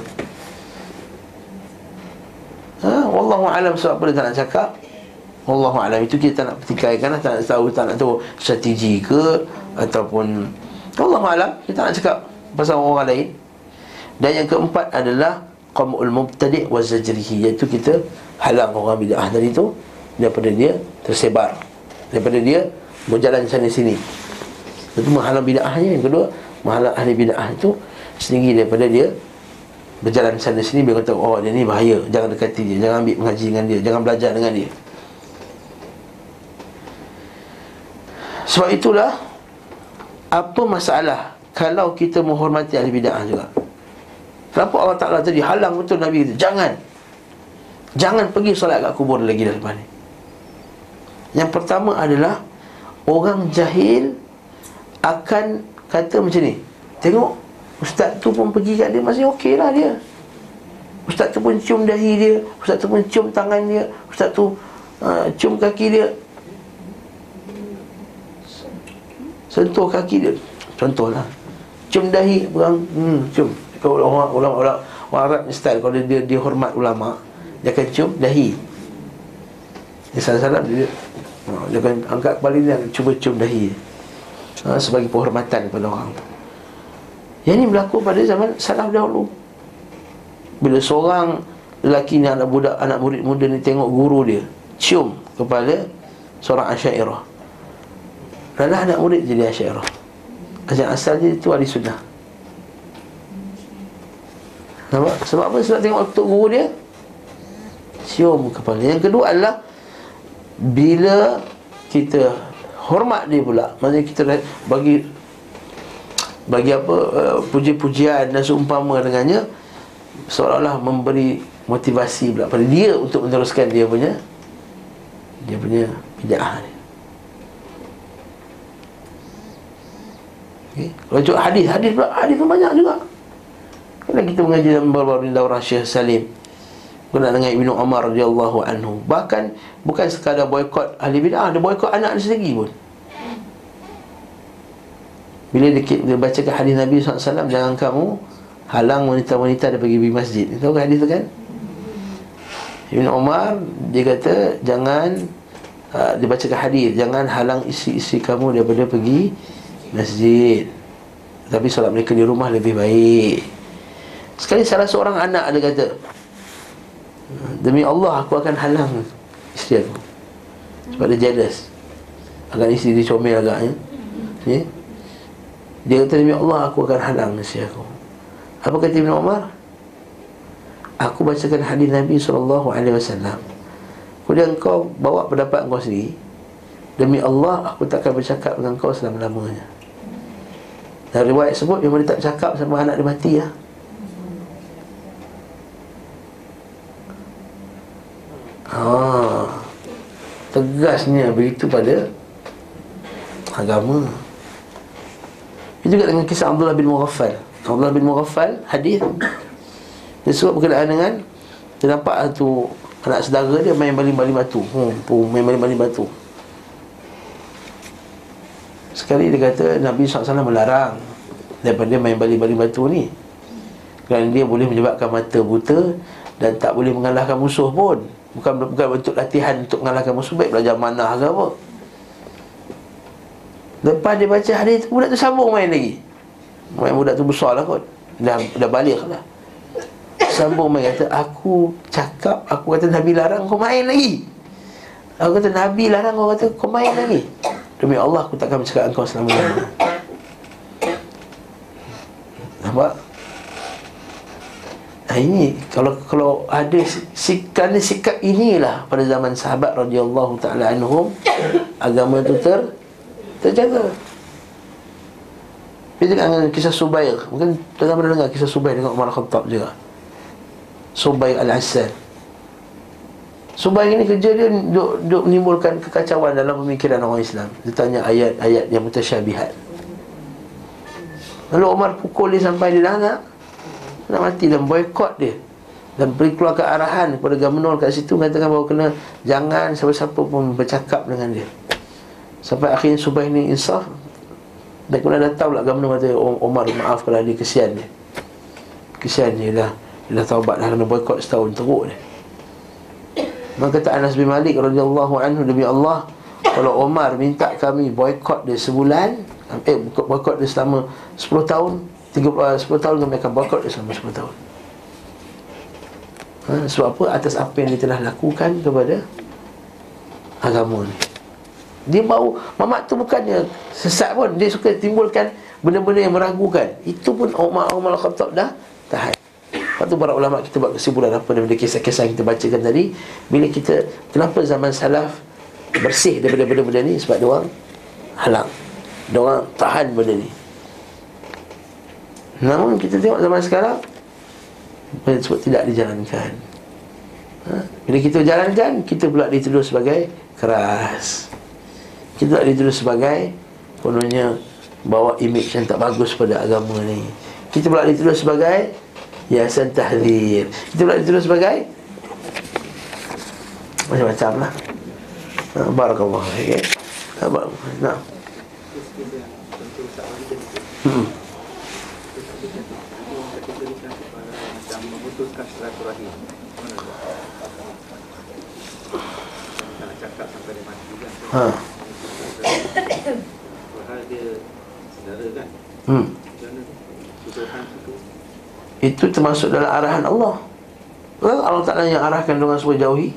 Ha? Wallahu'alam sebab apa dia tak nak cakap Wallahu'alam itu kita tak nak pertikaikan Tak nak tahu, tak nak tahu strategi ke Ataupun Wallahu'alam kita tak nak cakap Pasal orang lain. Dan yang keempat adalah qamul mubtadi' wa zajrihi. Iaitu kita halang orang bidah tadi tu daripada dia tersebar. Daripada dia berjalan sana sini. Itu menghalang bid'ahnya. Yang kedua menghalang ahli bid'ah itu sendiri daripada dia berjalan sana sini dia kata oh dia ni bahaya. Jangan dekati dia. Jangan ambil mengaji dengan dia. Jangan belajar dengan dia sebab itulah apa masalah kalau kita menghormati ahli bid'ah juga? Kenapa Allah Ta'ala tadi halang betul Nabi itu Jangan. Jangan pergi solat kat kubur lagi dah lepas ni. Yang pertama adalah Orang jahil Akan kata macam ni Tengok Ustaz tu pun pergi kat dia Masih okey lah dia. Ustaz tu pun cium dahi dia Ustaz tu pun cium tangan dia Ustaz tu uh, cium kaki dia Sentuh kaki dia Contohlah Cium dahi Berang, hmm, Cium kalau orang orang orang, orang Arab ni style kalau dia, dia, hormat ulama, dia akan cium dahi. Dia salam-salam dia, dia akan angkat kepala dia cuba cium dahi. Ha, sebagai penghormatan kepada orang. Yang ini berlaku pada zaman salaf dahulu. Bila seorang lelaki ni anak budak anak murid muda ni tengok guru dia cium kepala seorang asyairah. Lalu anak murid jadi asyairah. Asal asalnya itu ahli sunnah. Nampak? Sebab apa? Sebab tengok tok guru dia Cium kepala Yang kedua adalah Bila kita hormat dia pula Maksudnya kita bagi Bagi apa uh, Puji-pujian dan seumpama dengannya Seolah-olah memberi motivasi pula pada dia Untuk meneruskan dia punya Dia punya bid'ah ni Okay. Cakap hadis, hadis pula, hadis pun banyak juga. Kalau kita mengaji dalam baru-baru daurah Syekh Salim Kena dengan Ibnu Umar radhiyallahu anhu Bahkan bukan sekadar boykot ahli bid'ah Dia boykot anak dia sendiri pun Bila dia, dia bacakan hadis Nabi SAW Jangan kamu halang wanita-wanita daripada pergi masjid Tahu kan hadis tu kan? Ibn Umar dia kata jangan uh, Dia bacakan hadis Jangan halang isi-isi kamu daripada pergi masjid. Tapi solat mereka di rumah lebih baik. Sekali salah seorang anak ada kata Demi Allah aku akan halang isteri aku. Sebab dia jealous. Agak isteri dia comel agak ya? ya? Dia kata demi Allah aku akan halang isteri aku. Apa kata Ibn Umar? Aku bacakan hadis Nabi SAW Kemudian kau bawa pendapat kau sendiri. Demi Allah aku takkan bercakap dengan kau selama-lamanya Dan riwayat sebut memang dia tak bercakap sama anak dia mati ya. Ha, tegasnya begitu pada agama. Itu juga dengan kisah Abdullah bin Mughaffal. Abdullah bin Mughaffal hadis dia sebut berkenaan dengan dia nampak tu Anak saudara dia main baling-baling batu hmm, Main baling-baling batu Sekali dia kata Nabi SAW melarang Daripada main baling-baling batu ni. Kerana dia boleh menyebabkan mata buta Dan tak boleh mengalahkan musuh pun. Bukan bukan bentuk latihan untuk mengalahkan musuh Baik belajar manah ke apa. Lepas dia baca hari tu Budak tu sambung main lagi. Main budak tu besar lah kot. Dah, dah balik lah. Sambung mai kata aku cakap aku kata Nabi larang kau main lagi. Aku kata Nabi larang kau kata kau main lagi. Demi Allah aku takkan bercakap engkau selama-lamanya. Nampak? Nah ini kalau kalau ada sikap sikap inilah pada zaman sahabat radhiyallahu taala anhum agama itu ter terjaga. Kita dengan kisah Subair Mungkin tuan pernah dengar kisah Subair dengan Umar Khattab juga Subai Al-Asad Subai ini kerja dia duk, duk menimbulkan kekacauan dalam pemikiran orang Islam. Dia tanya ayat-ayat yang mutasyabihat. Lalu Umar pukul dia sampai dia dah nak Nak mati dan boykot dia. Dan beri keluarkan arahan kepada Gamenol kat situ Mengatakan bahawa kena Jangan siapa-siapa pun bercakap dengan dia. Sampai akhirnya Subai ini insaf. Dan kemudian dah tahu lah Gamenol kata Umar maaf kalau dia kesian dia. Kesian dia lah. Dia dah taubat dah kena boykot setahun teruk ni Maka kata Anas bin Malik radhiyallahu anhu demi Allah kalau Omar minta kami boykot dia sebulan eh boykot dia selama 10 tahun 30 uh, 10 tahun kami akan boykot dia selama 10 tahun. Ha, sebab apa atas apa yang dia telah lakukan kepada agama ni. Dia bau mamak tu bukannya sesat pun dia suka timbulkan benda-benda yang meragukan. Itu pun Umar Umar Khattab dah tahan. Lepas tu para ulama kita buat kesimpulan apa daripada kisah-kisah yang kita bacakan tadi. Bila kita, kenapa zaman salaf bersih daripada benda-benda ni? Sebab diorang halang Diorang tahan benda ni. Namun kita tengok zaman sekarang Benda sebut tidak dijalankan. Ha? Bila kita jalankan, kita pula dituduh sebagai keras. Kita pula dituduh sebagai Kononnya bawa image yang tak bagus pada agama ni. Kita pula dituduh sebagai Yayasan Tahdir Itu pula ditulis sebagai Macam-macam lah ha, Barakallah okay. Nah Hmm. Ha. [coughs] Hmm. Itu termasuk dalam arahan Allah. Allah Ta'ala yang arahkan dengan supaya jauhi.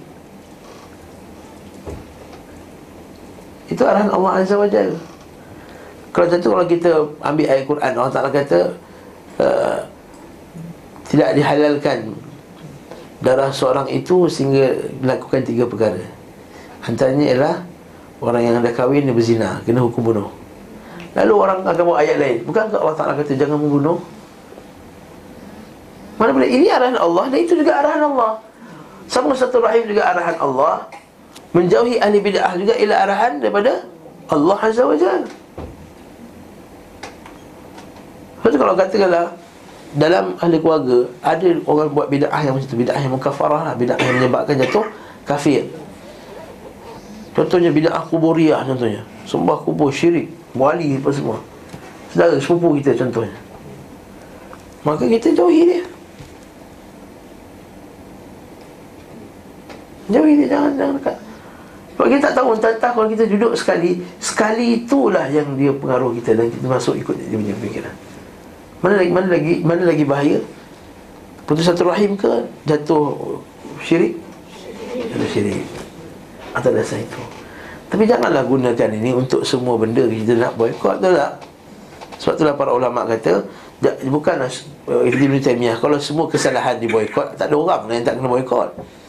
Itu arahan Allah Azza wa Jal. Kalau contoh kalau kita ambil ayat Quran Allah Ta'ala kata uh, Tidak dihalalkan Darah seorang itu sehingga melakukan tiga perkara. Antaranya ialah Orang yang dah kahwin dia berzina Kena hukum bunuh. Lalu orang akan bawa ayat lain. Bukankah Allah Ta'ala kata jangan membunuh mana boleh ini arahan Allah dan itu juga arahan Allah. Sama satu rahim juga arahan Allah. Menjauhi ahli bid'ah juga ialah arahan daripada Allah Azza wa Jalla. Lepas kalau katakanlah dalam ahli keluarga ada orang buat bid'ah yang macam tu, bid'ah yang mukafarah lah, bid'ah yang menyebabkan jatuh kafir. Contohnya bid'ah kuburiyah contohnya. Sembah kubur syirik, wali apa semua. Saudara sepupu kita contohnya. Maka kita jauhi dia. Jauhi dia jangan jangan dekat. Kalau kita tak tahu Entah-entah kalau kita duduk sekali Sekali itulah yang dia pengaruh kita Dan kita masuk ikut dia punya fikiran Mana lagi mana lagi mana lagi bahaya? Putus satu rahim ke Jatuh syirik? Jatuh syirik. Atau dasar itu. Tapi janganlah gunakan ini Untuk semua benda kita nak boykot Betul tak? Sebab itulah para ulama kata Bukanlah uh, Ibn Taymiyah Kalau semua kesalahan di boykot Tak ada orang yang tak kena boykot ha,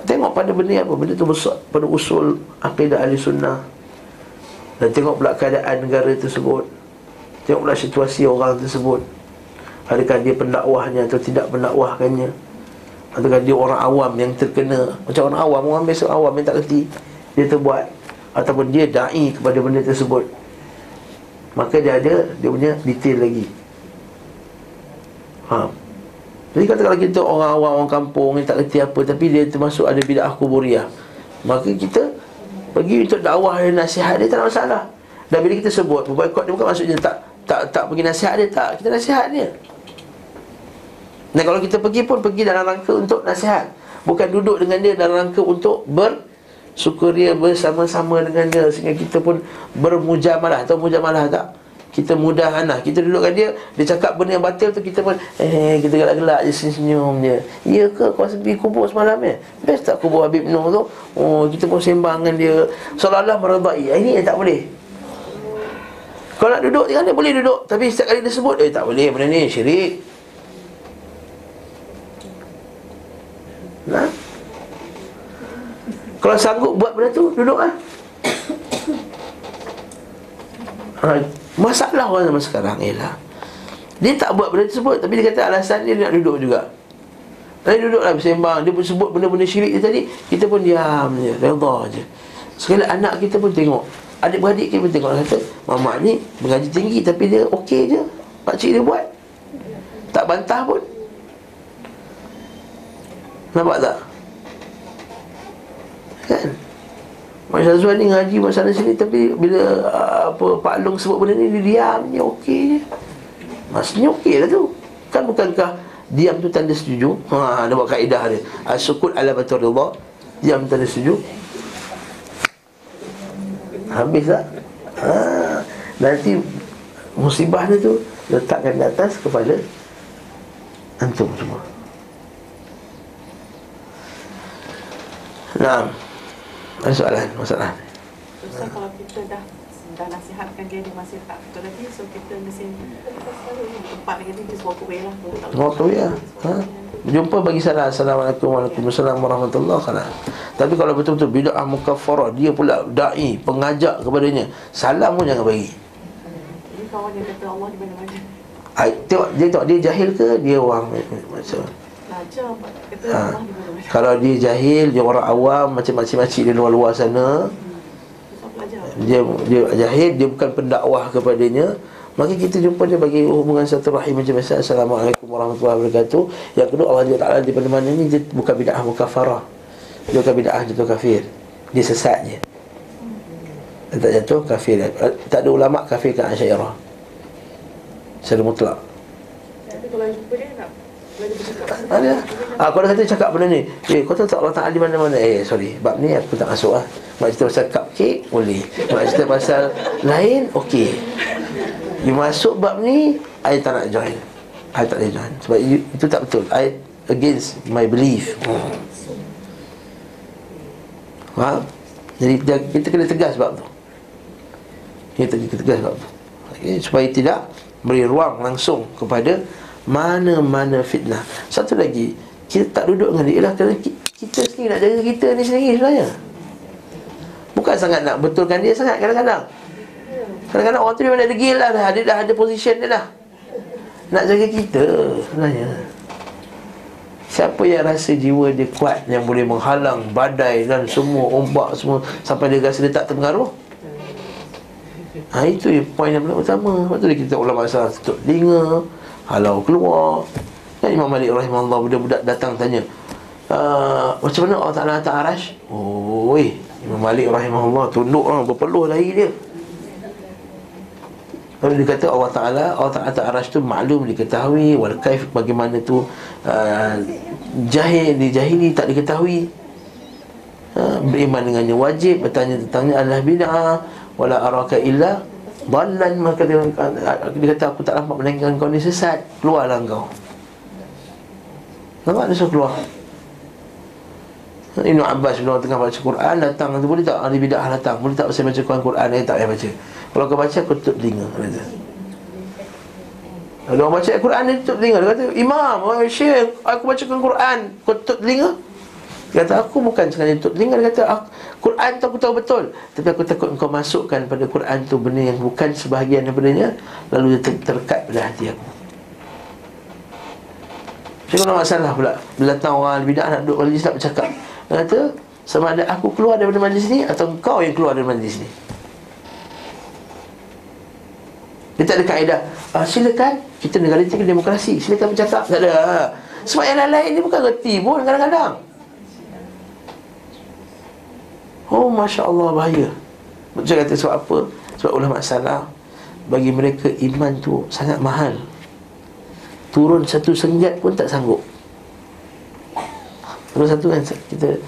Tengok pada benda apa. Benda tu besar. Pada usul Aqidah ahli sunnah. Dan tengok pula keadaan negara tersebut. Tengok pula situasi orang tersebut. Adakah dia pendakwahnya Atau tidak pendakwahkannya. Adakah dia orang awam yang terkena. Macam orang awam. Orang biasa awam yang tak kerti Dia terbuat. Ataupun dia da'i kepada benda tersebut. Maka dia ada Dia punya detail lagi. Ha Jadi kata kalau kita orang awam Orang kampung Yang tak kerti apa Tapi dia termasuk ada bid'ah kuburiah. Maka kita Pergi untuk dakwah dan nasihat dia Tak ada masalah. Dan bila kita sebut Boykot dia bukan maksudnya Tak tak tak pergi nasihat dia Tak. Kita nasihat dia. Dan kalau kita pergi pun Pergi dalam rangka untuk nasihat. Bukan duduk dengan dia dalam rangka untuk ber Sukuria bersama-sama dengan dia Sehingga kita pun bermujamalah Atau mujamalah tak? Kita mudahan lah Kita duduk dengan dia Dia cakap benda yang batil tu Kita pun Eh kita gelak-gelak je senyum je. Ya ke? Kau sepi kubur semalam eh Best tak kubur Habib Noh tu. Oh kita pun sembang dengan dia. Seolah-olah meredai. Ini yang tak boleh. Kalau nak duduk dengan dia boleh duduk. Tapi setiap kali dia sebut Eh tak boleh benda ni syirik. Nah. Kalau sanggup buat benda tu Duduk lah ha, Masalah orang zaman sekarang ialah Dia tak buat benda tersebut Tapi dia kata alasan dia, dia nak duduk juga. Dia duduklah bersembang Dia pun sebut benda-benda syirik dia tadi Kita pun diam je Reda je. Sekali anak kita pun tengok Adik-beradik kita pun tengok Kata Mamak ni Mengaji tinggi Tapi dia okey je Pakcik dia buat. Tak bantah pun. Nampak tak? Kan? Mak Syazwan ni ngaji masalah sini Tapi bila uh, apa Pak Long sebut benda ni Dia diam je okey je. Maksudnya okey lah tu. Kan bukankah Diam tu tanda setuju? Ha, ada buat kaedah dia. As-sukut ala batul rida Diam tanda setuju. Habis tak? Ha, nanti Musibah dia tu Letakkan di atas kepada Antum semua. Nah ada soalan, masalah. Ustaz kalau kita dah dah nasihatkan dia dia masih tak betul lagi so kita mesti tempat lagi ni sebuah kuih lah sebuah kuih lah ha? jumpa bagi salam. Assalamualaikum Waalaikumsalam Warahmatullahi Wabarakatuh. Tapi kalau betul-betul bid'ah mukaffarah dia pula da'i pengajak kepadanya salam pun jangan bagi. Ini kawan yang kata Allah di mana-mana. Ay, tengok dia tengok dia jahil ke? Dia orang macam ha. Kalau dia jahil Dia orang awam Macam makcik-makcik di luar-luar sana dia, dia jahil Dia bukan pendakwah kepadanya Maka kita jumpa dia bagi hubungan satu rahim macam biasa. Assalamualaikum warahmatullahi wabarakatuh. Yang kedua Allah Ta'ala di mana-mana ni Dia bukan bid'ah mukafarah. Dia bukan bid'ah jatuh kafir. Dia sesat je Dia tak jatuh kafir. Tak ada ulama' kafirkan asyairah. Secara mutlak. Tapi kalau jumpa dia nak ada. Ah, kau dah kata cakap benda ni. Eh, kau tahu tak Allah Ta'ala di mana-mana? Eh, sorry. Bab ni aku tak masuk lah. Mak cerita pasal cupcake, boleh. Mak cerita pasal lain, okey. You masuk bab ni, I tak nak join. I tak boleh join. Sebab you, itu tak betul. I against my belief. Hmm. Faham? Jadi kita kena tegas bab tu. Kita kena tegas bab tu. Okay, supaya tidak beri ruang langsung kepada mana-mana fitnah. Satu lagi Kita tak duduk dengan dia. Ialah kerana kita sendiri nak jaga kita ni sendiri sebenarnya. Bukan sangat nak betulkan dia sangat kadang-kadang. Kadang-kadang orang tu memang dah degil lah Dia dah ada position dia dah. Nak jaga kita sebenarnya. Siapa yang rasa jiwa dia kuat Yang boleh menghalang badai dan semua ombak semua Sampai dia rasa dia tak terpengaruh? Ha, itu poin yang utama. Sebab tu kita ulama masalah tutup telinga halau keluar. Dan Imam Malik rahimahullah budak-budak datang tanya uh, macam mana Allah Ta'ala tak arash? Oh Imam Malik rahimahullah tunduk lah berpeluh lagi dia. Lalu dia kata Allah Ta'ala Allah Ta'ala tak arash tu maklum diketahui Wal kaif bagaimana tu uh, Jahil di jahili tak diketahui. Ha, Beriman dengannya wajib Bertanya tentangnya adalah bid'ah Wala araka illa Dalan maka dia, dia kata aku tak nampak Melainkan kau ni sesat. Keluarlah kau. Nampak dia suruh keluar? Ibn Abbas bila orang tengah baca Quran Datang tu boleh tak? Ahli bid'ah datang Boleh tak saya baca Quran? Dia tak payah baca. Kalau kau baca aku tutup telinga kata. Kalau orang baca Quran dia tutup telinga. Dia kata Imam, Syekh Aku bacakan Quran. Kau tutup telinga Kata aku bukan sengaja tutup telinga Dia kata Quran tu aku tahu betul. Tapi aku takut kau masukkan pada Quran tu Benda yang bukan sebahagian daripadanya Lalu dia ter- terkat pada hati aku. Saya kalau masalah pula? Bila datang orang bidah nak duduk majlis tak bercakap. Dia kata Sama ada aku keluar daripada majlis ni Atau kau yang keluar dari majlis ni? Dia tak ada kaedah. Ah, Silakan. Kita negara kita demokrasi. Silakan bercakap. Tak ada. Sebab yang lain-lain ni bukan reti pun kadang-kadang Oh Masya Allah bahaya. Betul kata sebab apa? Sebab ulama salah Bagi mereka iman tu sangat mahal. Turun satu senggat pun tak sanggup. Turun satu kan kita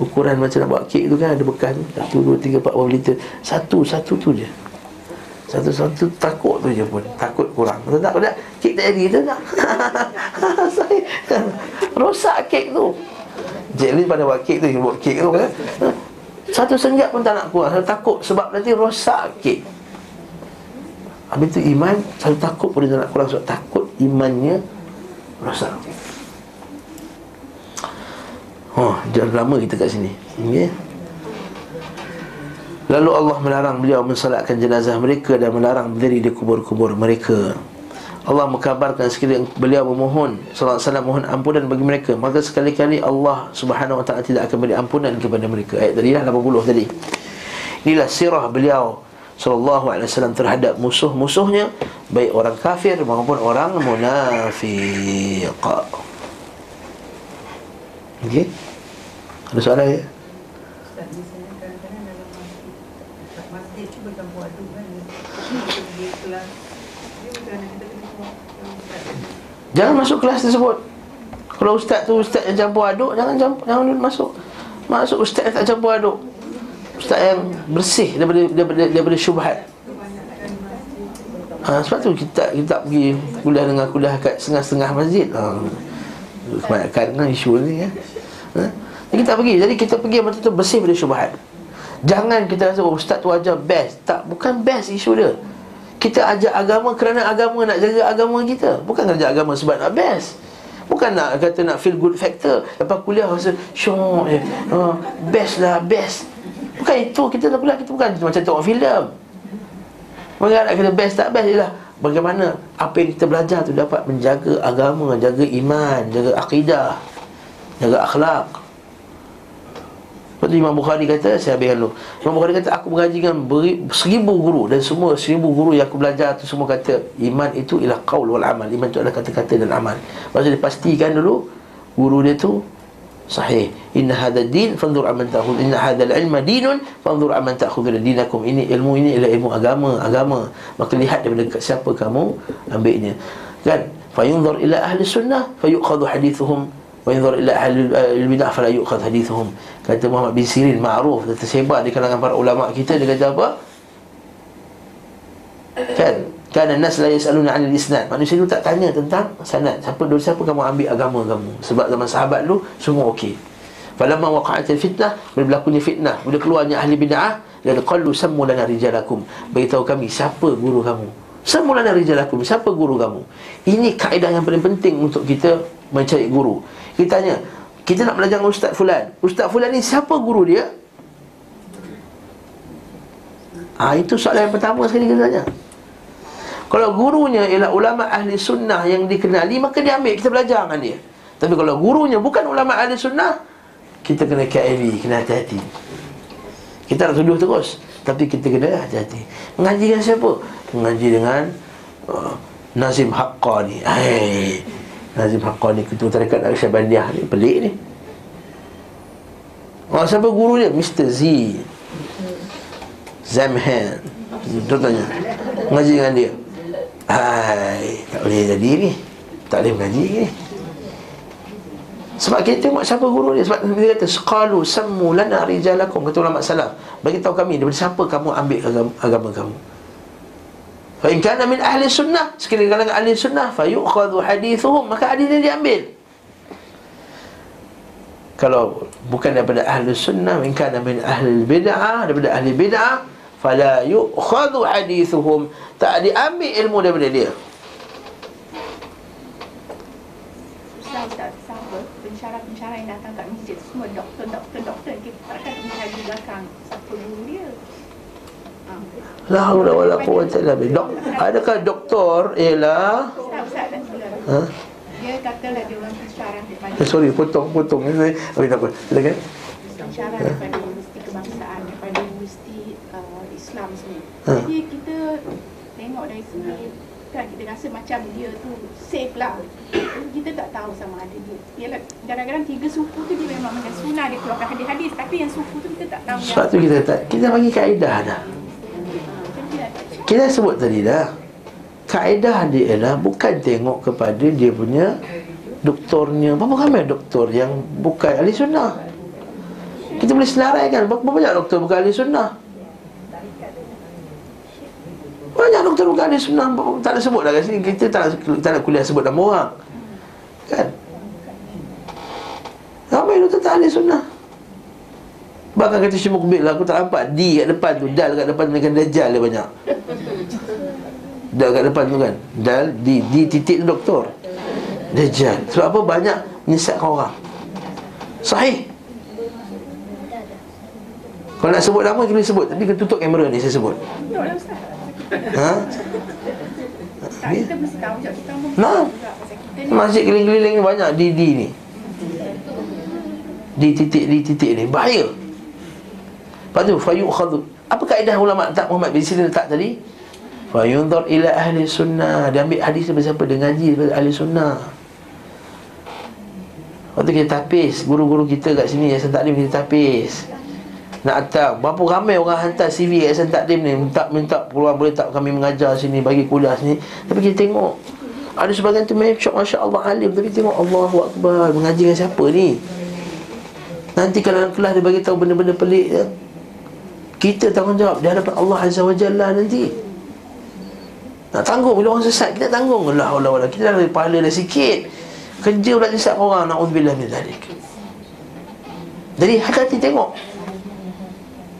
Ukuran macam nak buat kek tu kan Ada bekas tu. Satu, dua, tiga, empat, berapa liter. Satu, satu tu je. Satu-satu takut tu je pun. Takut kurang. Betul tak? Tak? Kek tak jadi tu tak? [laughs] Saya Rosak kek tu. Ni pada buat kek tu Buat kek tu kan Satu senggat pun tak nak kurang Saya takut. Sebab nanti rosak kek Habis tu iman Saya takut pun dia tak nak kurang Sebab takut imannya Rosak. Oh, jangan lama kita kat sini. Okay. Lalu Allah melarang beliau mensalatkan jenazah mereka Dan melarang berdiri di kubur-kubur mereka Allah mengkabarkan sekali beliau memohon Salat salam mohon ampunan bagi mereka. Maka sekali-kali Allah subhanahu wa ta'ala tidak akan beri ampunan kepada mereka. Ayat tadi lah 80 tadi. Inilah sirah beliau Sallallahu alaihi wasallam terhadap musuh-musuhnya Baik orang kafir maupun orang munafiq. Okey? Ada soalan ya? Ustaz, misalnya kadang-kadang dalam masjid, kat masjid tu bercampur aduk kan. Dia pergi kelas. Dia macam mana kita kena buat? Kalau Ustaz Jangan masuk kelas tersebut. Kalau ustaz tu ustaz yang campur aduk Jangan campur, jangan masuk. Masuk ustaz yang tak campur aduk. Ustaz yang bersih daripada daripada, daripada syubhat. Ha, Sebab tu kita kita pergi kuliah dengan kuliah kat setengah-setengah masjid. Ha. Kebanyakan kan isu ni ya. ha? Jadi kita pergi, jadi kita pergi betul-betul bersih daripada syubhat. Jangan kita rasa oh, ustaz tu ajar best. Tak, bukan best isu dia Kita ajar agama kerana agama nak jaga agama kita. Bukan ajar agama sebab nak best. Bukan nak kata nak feel good factor. Lepas kuliah rasa syok eh. uh, Best lah, best. Bukan itu, kita nak kuliah kita bukan macam tengok filem. Bukan nak kata best tak best? Je lah Bagaimana apa yang kita belajar tu dapat menjaga agama Jaga iman, jaga akidah Jaga akhlak Lepas tu Imam Bukhari kata, saya habiskan dulu Imam Bukhari kata, aku mengaji dengan beri, seribu guru Dan semua seribu guru yang aku belajar tu semua kata Iman itu ialah qaul wal amal. Iman itu adalah kata-kata dan amal. Dia pastikan dulu Guru dia tu sahih. Inna hadha din fanzur aman ta'khud Inna hadha ilma dinun fanzur aman ta'khud dinakum. Ini ilmu ini ialah ilmu agama Agama. Maka lihat daripada siapa kamu ambilnya. Kan? Fayunzur ila ahli sunnah Fayukhadu hadithuhum Wa yanzur ila ahli al-bidah fala yu'khadh hadithuhum. Kata Muhammad bin Sirin ma'ruf tersebar di kalangan para ulama kita dia kata apa? Kan? Kan nas la yasaluna 'anil isnad. Manusia itu tak tanya tentang sanad. Siapa dari siapa kamu ambil agama kamu? Sebab zaman sahabat dulu semua okey. Falamma waqa'atil fitnah, bila berlakunya fitnah, bila keluarnya ahli bid'ah, dia kata qallu sammu lana rijalakum. Beritahu kami siapa guru kamu? Sammu lana rijalakum. Siapa guru kamu? Ini kaedah yang paling penting untuk kita mencari guru. Kita tanya Kita nak belajar dengan Ustaz Fulan. Ustaz Fulan ni siapa guru dia? Ah ha, Itu soalan yang pertama sekali kita tanya. Kalau gurunya ialah ulama ahli sunnah yang dikenali Maka dia ambil, kita belajar dengan dia. Tapi kalau gurunya bukan ulama ahli sunnah Kita kena KLE, kena hati-hati. Kita nak tuduh terus Tapi kita kena hati-hati. Mengaji dengan siapa? Mengaji dengan uh, Nazim Haqqani. Hei Nazim Haqqani Ketua Tarekat Naqsyabandiyah ni Pelik ni. Oh, siapa guru dia? Mr. Z. Zamhan. Dia tanya Mengaji dengan dia. Hai Tak boleh jadi ni. Tak boleh mengaji ni. Sebab kita tengok siapa guru dia. Sebab dia kata Qalu sammu lana rijalakum. Kata ulama Bagi tahu kami Daripada siapa kamu ambil agama, agama kamu Fa in kana min ahli sunnah Sekali kalangan ahli sunnah Fa yu'khadhu hadithuhum Maka hadis dia diambil. Kalau bukan daripada ahli sunnah In kana min ahli bid'ah Daripada ahli bid'ah Fala yu'khadhu hadithuhum. Tak diambil ilmu daripada dia. Ustaz, Ustaz, sama pensyarah-pensyarah yang datang kat masjid tu semua doktor, doktor, doktor. Kita takkan mencari belakang siapa guru dia. Ha. La haula wala quwwata illa billah. Dok, adakah doktor ialah ha? Dia katalah dia orang pensyarah daripada Eh, sorry, potong, potong. Okey, tak apa. Silakan. pensyarah daripada universiti kebangsaan, daripada universiti uh, Islam semua. Ha. Jadi kita tengok dari sini kan kita rasa macam dia tu safe lah. Kita tak tahu sama ada dia. Yalah, kadang-kadang tiga suku tu dia memang macam sunnah dia keluarkan hadis-hadis tapi yang suku tu kita tak tahu Sebab tu kita tak kita bagi kaedah dah. Kita sebut tadi dah. Kaedah dia ialah bukan tengok kepada dia punya doktornya. Berapa ramai doktor yang bukan ahli sunnah? Kita boleh senaraikan berapa banyak doktor bukan ahli sunnah? Banyak doktor bukan ahli sunnah Tak nak sebut dah kat sini Kita tak tak nak kuliah sebut nama orang Kan Ramai doktor tak ahli sunnah Bahkan kata Syekh Mukbil Aku tak nampak D kat depan tu Dal kat depan tu Dajjal dia banyak Dal kat depan tu kan? Dal D D titik tu doktor. Dajjal. Sebab apa? Banyak Menyesatkan orang. Sahih. Kalau nak sebut nama Kita boleh sebut. Tapi kena tutup kamera ni Saya sebut. Ustaz. Ha? Tak, kita mesti tahu je Kita pun Nah. Masjid keliling-keliling banyak. D D ni. D titik D titik ni. Bahaya Lepas tu Fayu'khadu Apa kaedah ulama tak Muhammad bin Sirin letak tadi? Fayunzar ila ahli sunnah. Dia ambil hadis daripada siapa Dia ngaji daripada ahli sunnah. Lepas tu kita tapis. Guru-guru kita kat sini Yayasan Taklim kita tapis. Nak hantar Berapa ramai orang hantar CV Yayasan Taklim ni? Minta minta peluang boleh tak kami mengajar sini Bagi kuliah sini? Tapi kita tengok. Ada sebagian tu Masya Masya Allah alim. Tapi tengok Allahu Akbar. Mengaji dengan siapa ni? Nanti kalau dalam kelas dia bagi tahu benda-benda pelik ya, Kita tanggungjawab Di hadapan Allah Azza wa Jalla nanti. Nak tanggung bila orang sesat Kita tanggung. Allah Allah Allah Kita dah pahala dah sikit. Kerja pula sesat orang. Na'udzubillah min zalik Jadi hati-hati tengok.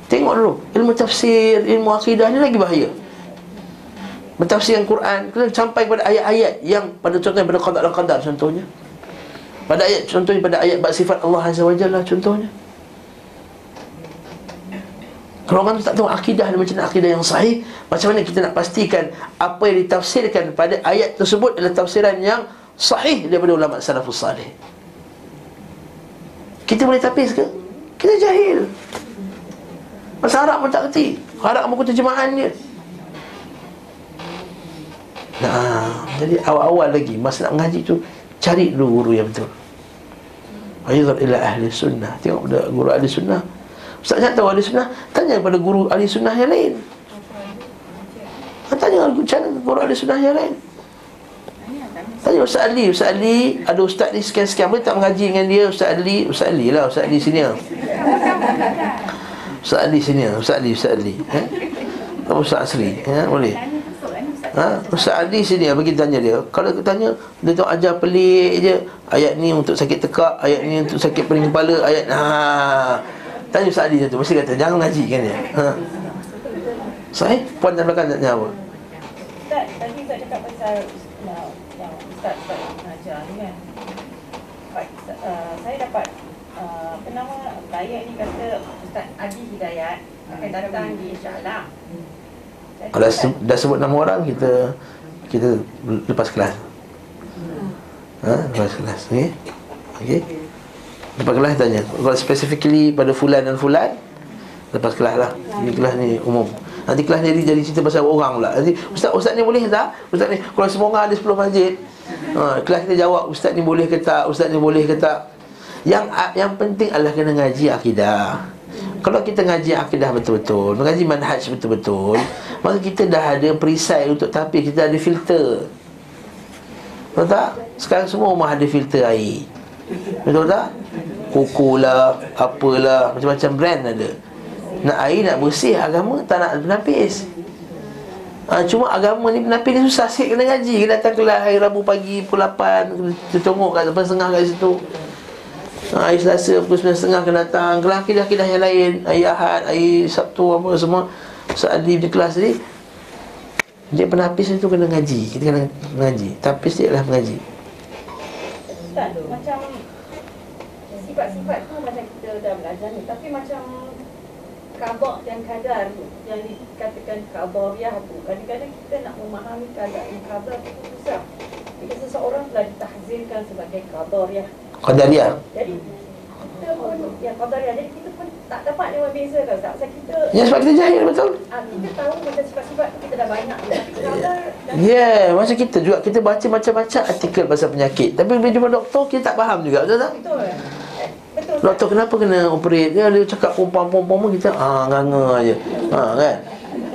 Tengok dulu. Ilmu tafsir, ilmu akidah ni lagi bahaya. Bertafsir Al-Quran Kena sampai pada ayat-ayat Yang pada contohnya pada qadar dan qadar contohnya. Pada ayat contohnya pada ayat sifat Allah Azza wa Jalla contohnya kalau orang tu tak tahu akidah dia macam mana akidah yang sahih Macam mana kita nak pastikan Apa yang ditafsirkan pada ayat tersebut Adalah tafsiran yang sahih Daripada ulama salafus salih. Kita boleh tapis ke? Kita jahil. Masa Arab pun tak kerti Arab buku terjemahan dia. Nah, jadi awal-awal lagi Masa nak mengaji tu Cari dulu guru yang betul. Ayuzar ila ahli sunnah. Tengok guru ahli sunnah Ustaz nak tahu ahli sunnah Tanya kepada guru ahli sunnah yang lain Tanya guru ahli sunnah yang lain Tanya Ustaz Ali Ustaz Ali Ada Ustaz ni sekian-sekian Boleh tak mengaji dengan dia Ustaz Ali Ustaz Ali lah Ustaz Ali sini Ustaz Ali sini Ustaz Ali Ustaz Ali eh? Ustaz Asri eh? Boleh Ha? Ustaz Ali sini bagi tanya dia. Kalau kita tanya, dia tu ajar pelik je. Ayat ni untuk sakit tekak, ayat ni untuk sakit pening kepala, ayat ha. Tanya Ustaz Ali tu mesti kata jangan ngaji kan dia. Ha. Sahih? Puan dalam belakang nak jawab. Ustaz, tadi Ustaz cakap pasal yang Ustaz Ustaz mengajar ni kan. Pak, uh, saya dapat uh, apa nama flyer ni kata Ustaz Adi Hidayat akan datang di. Saya Kalau dah sebut nama orang kita kita lepas kelas. Ha, lepas kelas. Okey. Okey. Lepas kelas tanya. Kalau specifically pada fulan dan fulan lepas kelas lah. Ini kelas ni umum. Nanti kelas ni jadi cerita pasal orang pula. Nanti ustaz ustaz ni boleh tak? Ustaz ni kalau semua orang ada 10 masjid. Ha, kelas kita jawab ustaz ni boleh ke tak? Ustaz ni boleh ke tak? Yang yang penting adalah kena ngaji akidah. Kalau kita ngaji akidah betul-betul, mengaji manhaj betul-betul, maka kita dah ada perisai untuk tapi kita ada filter. Tahu tak? Sekarang semua rumah ada filter air. Betul tak? Kuku lah Apalah Macam-macam brand ada. Nak air nak bersih Agama tak nak penapis. Ha, Cuma agama ni penapis ni susah sikit kena ngaji. Kena datang kelas hari Rabu pagi Pukul 8 Kita tengok kat depan setengah kat situ. Ha, Hari Selasa pukul 9 setengah kena datang. Kelas kidah-kidah yang lain Hari Ahad, hari Sabtu apa semua. Adi di kelas ni Dia penapis tu kena ngaji. Kita kena ngaji. Tapis dia adalah mengaji Ustaz, macam sifat-sifat tu macam kita dah belajar ni. Tapi macam kabak dan kadar Yang dikatakan kabariah tu Kadang-kadang kita nak memahami kadar dan kadar tu susah. Jika seseorang telah ditahzirkan sebagai kabariah Qadariyah Jadi kita pun yang qadariyah Jadi kita pun tak dapat dia berbeza kan Ustaz Sebab kita Ya sebab kita jahil betul? Ah, Kita tahu macam sifat-sifat tu kita dah banyak Ya, yeah, macam kita juga Kita baca macam-macam artikel pasal penyakit. Tapi bila jumpa doktor, kita tak faham juga Betul tak? betul. Doktor kenapa kena operate? Dia, dia cakap pun kita ah nganga je ha, kan?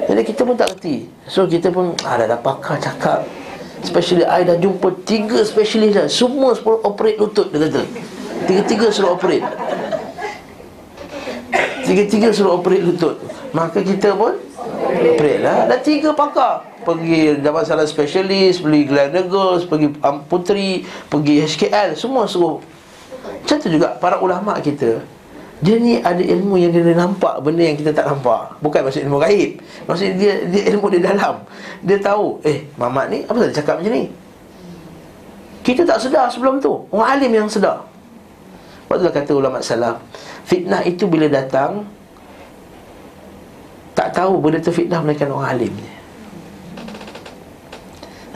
Jadi kita pun tak kerti So kita pun ah, dah, dah pakar cakap Especially I dah jumpa tiga specialist dah. Semua suruh operate lutut dia kata. Tiga-tiga suruh operate. Tiga-tiga suruh operate lutut. Maka kita pun Operate lah. Dah tiga pakar. Pergi dapat salah specialist Beli Gleneagles Pergi um, Puteri Pergi HKL Semua suruh Macam tu juga para ulama kita. Dia ni ada ilmu yang dia nampak Benda yang kita tak nampak. Bukan maksud ilmu gaib. Maksud dia, dia ilmu dia dalam. Dia tahu Eh Mamat ni Apa dia cakap macam ni? Kita tak sedar sebelum tu. Orang alim yang sedar. Sebab itulah kata ulama salaf Fitnah itu bila datang Tak tahu benda tu fitnah Melainkan orang alim je.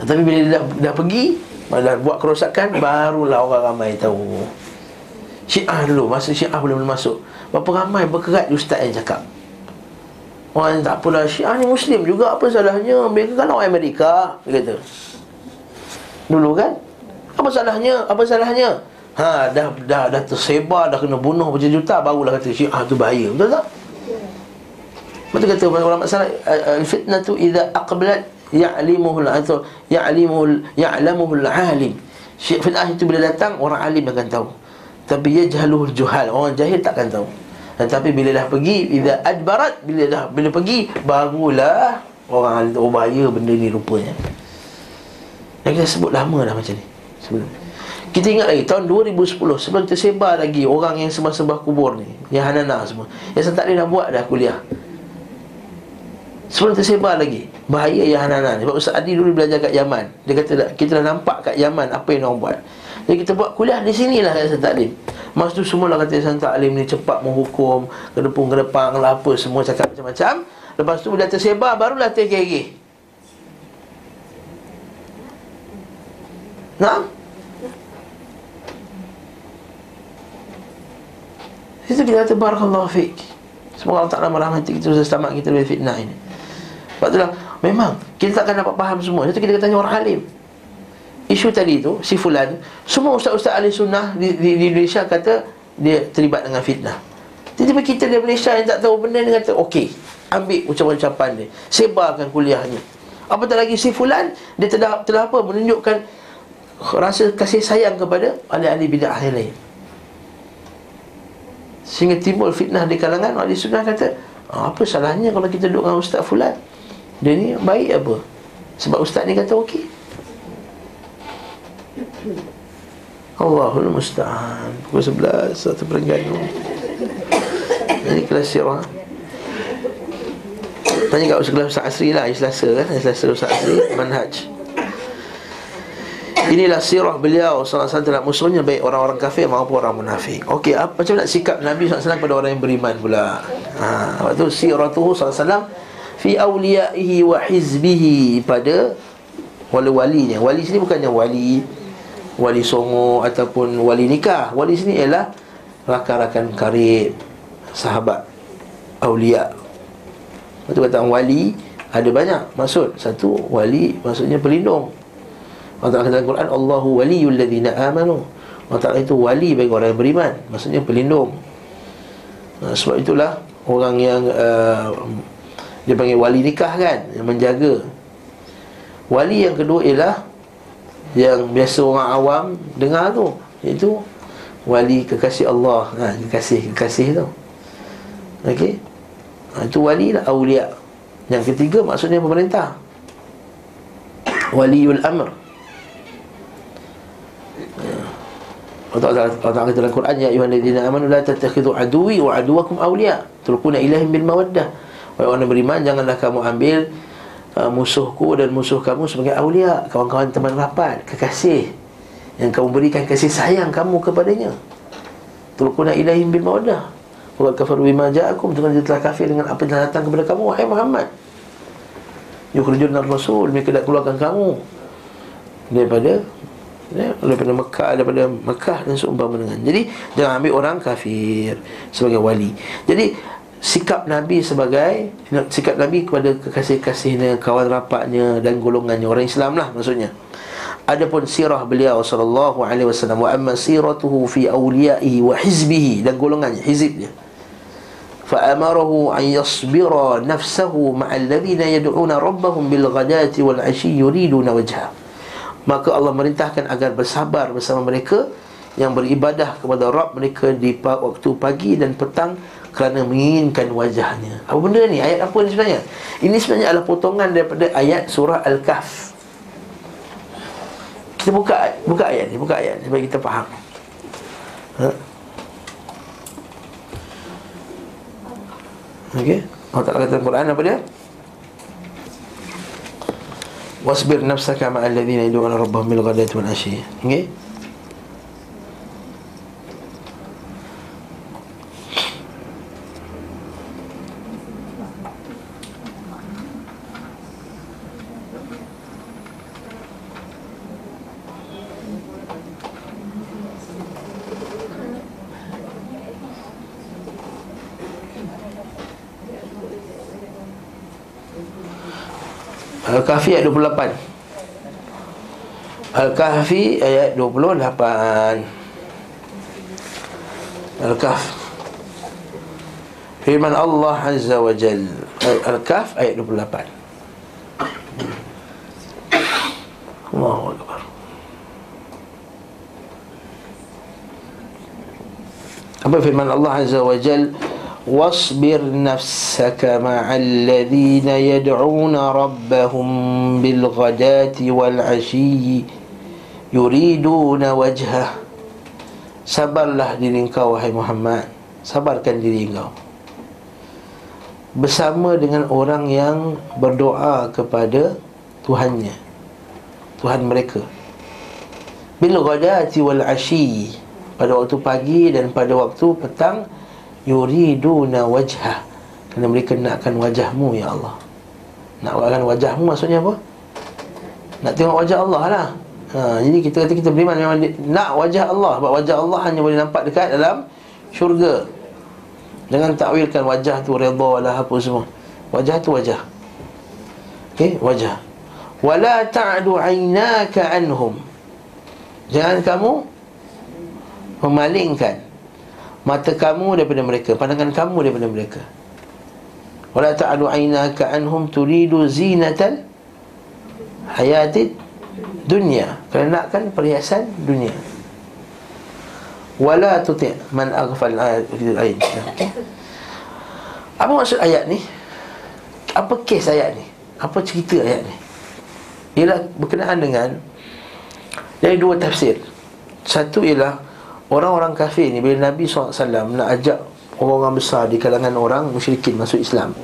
Tapi bila dia dah, dah pergi Dah buat kerosakan Barulah orang ramai tahu Syiah dulu Masa Syiah belum masuk. Berapa ramai berkerat ustaz yang cakap. Orang tak apalah Syiah ni Muslim juga Apa salahnya? Mereka kan orang Amerika? Dia kata. Dulu kan? Apa salahnya? Apa salahnya? Ha dah dah dah tersebar dah kena bunuh berjuta barulah kata Syiah tu bahaya. Betul tak? Betul kata ulama salaf al-fitnah tu idza aqbalat ya'limuhu al-athu ya'limuhu ya'lamuhu al-alim. Fitnah itu bila datang orang alim akan tahu. Tapi yajhaluhu al-juhal orang jahil takkan tahu. Tetapi bila dah pergi idza adbarat bila dah bila pergi barulah orang tahu oh, bahaya benda ni rupanya. Yang kita sebut lama dah macam ni sebelum kita ingat lagi tahun 2010 sebelum tersebar lagi orang yang sembah-sembah kubur ni, yang hanana semua. Yang tak boleh dah buat dah kuliah. Sebelum tersebar lagi Bahaya yang hanana ni Sebab Ustaz Adi dulu belajar kat Yaman Dia kata kita dah nampak kat Yaman Apa yang orang buat Jadi kita buat kuliah di sinilah Ustaz Taklim. Masa tu semua lah kata Ustaz Taklim ni Cepat menghukum Kedepung kedepang lah apa Semua cakap macam-macam. Lepas tu bila tersebar Barulah tergigih Nah Itu kita kata Barakallahu fiqh Semoga Allah Ta'ala merahmati kita Selamat kita dari fitnah ini. Sebab itulah Memang Kita takkan dapat faham semua. Itu kita tanya orang alim Isu tadi tu Si Fulan Semua ustaz-ustaz ahli sunnah di, di, di Indonesia kata Dia terlibat dengan fitnah. Tiba-tiba kita di Malaysia yang tak tahu benda Dia kata okey Ambil ucapan-ucapan dia Sebarkan kuliahnya. Apatah lagi si Fulan Dia telah, telah apa Menunjukkan Rasa kasih sayang kepada Ahli-ahli bid'ah yang lain. Sehingga timbul fitnah di kalangan Ahli sunnah kata ah, Apa salahnya kalau kita duduk dengan Ustaz Fulan? Dia ni baik apa? Sebab Ustaz ni kata okey Allahul Musta'an. Pukul 11 Satu Terengganu Ini kelas sirah Tanya kat Ustaz Ustaz Asri lah Selasa kan? Selasa Ustaz Asri Manhaj. Inilah sirah beliau. SAW terhadap musuhnya Baik orang-orang kafir maupun orang munafik. Okey, apa, macam nak sikap Nabi SAW pada orang yang beriman pula? Ha, Waktu siratuhu SAW Fi awliyaihi wa hizbihi Pada wali-walinya. Wali sini bukannya wali Wali songo ataupun wali nikah. Wali sini ialah Rakan-rakan karib Sahabat Lepas tu kata wali Ada banyak maksud. Satu wali maksudnya pelindung. Allah Ta'ala dalam Quran Allahu waliyul ladhina amanu. Allah Ta'ala itu wali bagi orang yang beriman Maksudnya pelindung. Nah, Sebab itulah Orang yang uh, Dia panggil wali nikah kan Yang menjaga. Wali yang kedua ialah Yang biasa orang awam Dengar tu. Iaitu Wali kekasih Allah. Ha, Kekasih, kekasih tu. Okey? Ha, Itu wali lah, awliya Yang ketiga maksudnya pemerintah. Waliul Amr. Ta'ala Allah Ta'ala kata dalam Quran Ya ayuhan ladina amanu la tattakhidhu aduwi wa aduwakum awliya. Tulkuna ilahim bil mawaddah. Wahai orang beriman Janganlah kamu ambil uh, Musuhku dan musuh kamu sebagai awliya Kawan-kawan teman rapat Kekasih Yang kamu berikan kasih sayang kamu kepadanya. Tulkuna ilahim bil mawaddah Wa kafaru bima ja'akum. Dengan dia telah kafir dengan apa yang datang kepada kamu Wahai Muhammad. Yukhrijun rasul Mereka nak keluarkan kamu Daripada ya, daripada Mekah daripada Mekah dan seumpama dengan. Jadi jangan ambil orang kafir sebagai wali. Jadi sikap Nabi sebagai sikap Nabi kepada kekasih-kasihnya, kawan rapatnya dan golongannya orang Islam lah maksudnya. Adapun sirah beliau sallallahu alaihi wasallam wa amma siratuhu fi awliyaihi wa hizbihi dan golongannya, hizibnya. Fa amarahu an yasbira nafsahu ma'a alladhina yad'una rabbahum bil ghadati wal 'ashi yuriduna wajha. Maka Allah merintahkan agar bersabar bersama mereka yang beribadah kepada Rabb mereka di waktu pagi dan petang kerana menginginkan wajahnya Apa benda ni? Ayat apa ni sebenarnya? Ini sebenarnya adalah potongan daripada ayat surah Al-Kahf Kita buka buka ayat ni, buka ayat ni Supaya kita faham ha? Okey Allah Ta'ala kata Quran apa dia? wasbir nafsaka ma'al ladzina yad'una rabbahum bil ghadati wal ashi okey Al-Kahfi ayat 28 Al-Kahfi ayat 28 Al-Kahf. Firman Allah Azza wa Jal. Al-Kahf ayat 28 Allahu Akbar. Apa firman Allah Azza wa Jal واصبر نفسك مع الذين يدعون ربهم بالغداة والعشي يريدون وجهه Sabarlah diri engkau wahai Muhammad Sabarkan diri engkau Bersama dengan orang yang berdoa kepada Tuhannya Tuhan mereka Bil ghadati wal ashi Pada waktu pagi dan pada waktu petang yuriduna wajhah. Kerana mereka nakkan wajahmu ya Allah. Nakkan wajahmu maksudnya apa? Nak tengok wajah Allah lah. Ha, jadi kita kata kita beriman memang nak wajah Allah. Sebab wajah Allah hanya boleh nampak dekat dalam syurga. Jangan takwilkan wajah tu redha lah apa semua. Wajah tu wajah. Okey wajah. Wala ta'du aynaka anhum. Jangan kamu memalingkan mata kamu daripada mereka pandangan kamu daripada mereka. Wala ta'alu aynaka anhum turidu zinatal hayatid dunia kerana nakkan perhiasan dunia. Wala tuti' man aghfal ayat okay. apa maksud ayat ni? Apa kes ayat ni? Apa cerita ayat ni? Ialah berkenaan dengan dari dua tafsir. Satu ialah Orang-orang kafir ni Bila Nabi SAW nak ajak Orang-orang besar di kalangan orang musyrikin masuk Islam.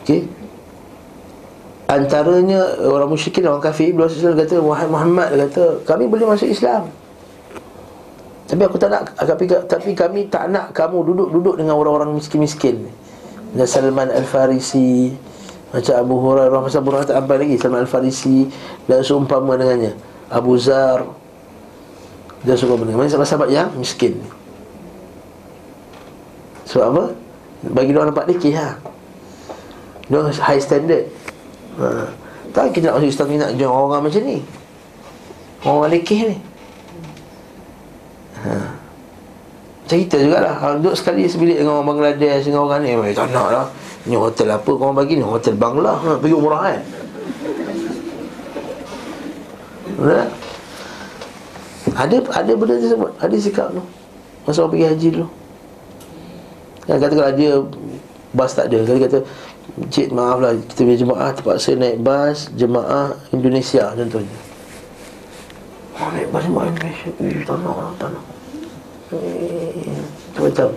Okey? Antaranya orang musyrikin orang kafir Bila Rasulullah kata Muhammad kata Kami boleh masuk Islam. Tapi aku tak nak Tapi, tapi kami tak nak kamu duduk-duduk Dengan orang-orang miskin-miskin. Dan Salman Al-Farisi Macam Abu Hurairah Masa Abu Hurairah tak sampai lagi Salman Al-Farisi Dan seumpama dengannya Abu Zar Dia suka benda Mana sahabat-sahabat yang miskin Sebab apa? Bagi dia nampak dekih ha? Dia high standard ha. Tak kita nak masuk Islam nak join orang macam ni Orang lekeh ni ha. Kita jugalah Kalau duduk sekali sebilik dengan orang Bangladesh Dengan orang ni Tak nak lah Ni hotel apa kau bagi ni Hotel Bangla ha. Pergi umrah kan Ada ada benda tersebut. Ada sikap tu. Masa orang pergi haji dulu. Kan kata kalau dia Bas tak ada. Kali kata Cik maaf lah Kita punya jemaah terpaksa naik bas Jemaah Indonesia contohnya. Oh naik bas jemaah Indonesia? Tak nak tak nak Eh, Macam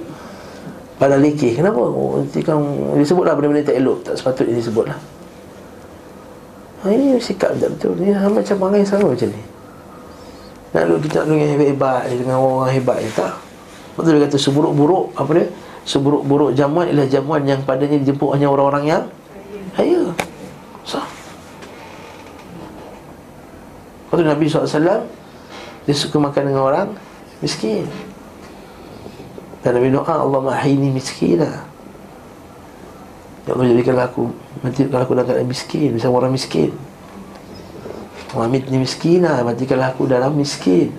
Pada lekeh Kenapa? Oh, nanti kan Disebutlah benda-benda tak elok. Tak sepatutnya disebutlah ha, Ini sikap tak betul. Ini macam perangai sama macam ni. Nak duduk kita yang hebat-hebat Dengan orang hebat je Tak. Betul dia kata seburuk-buruk Apa dia? Seburuk-buruk jamuan ialah jamuan yang padanya dijemput hanya orang-orang yang Kaya. Sah. Lepas tu Nabi SAW Dia suka makan dengan orang Miskin. Dan Nabi doa Allah mahini miskina Ya Allah jadikanlah aku Matikanlah aku dalam keadaan miskin Bersama orang miskin. Wamitni miskina Matikanlah aku dalam miskin.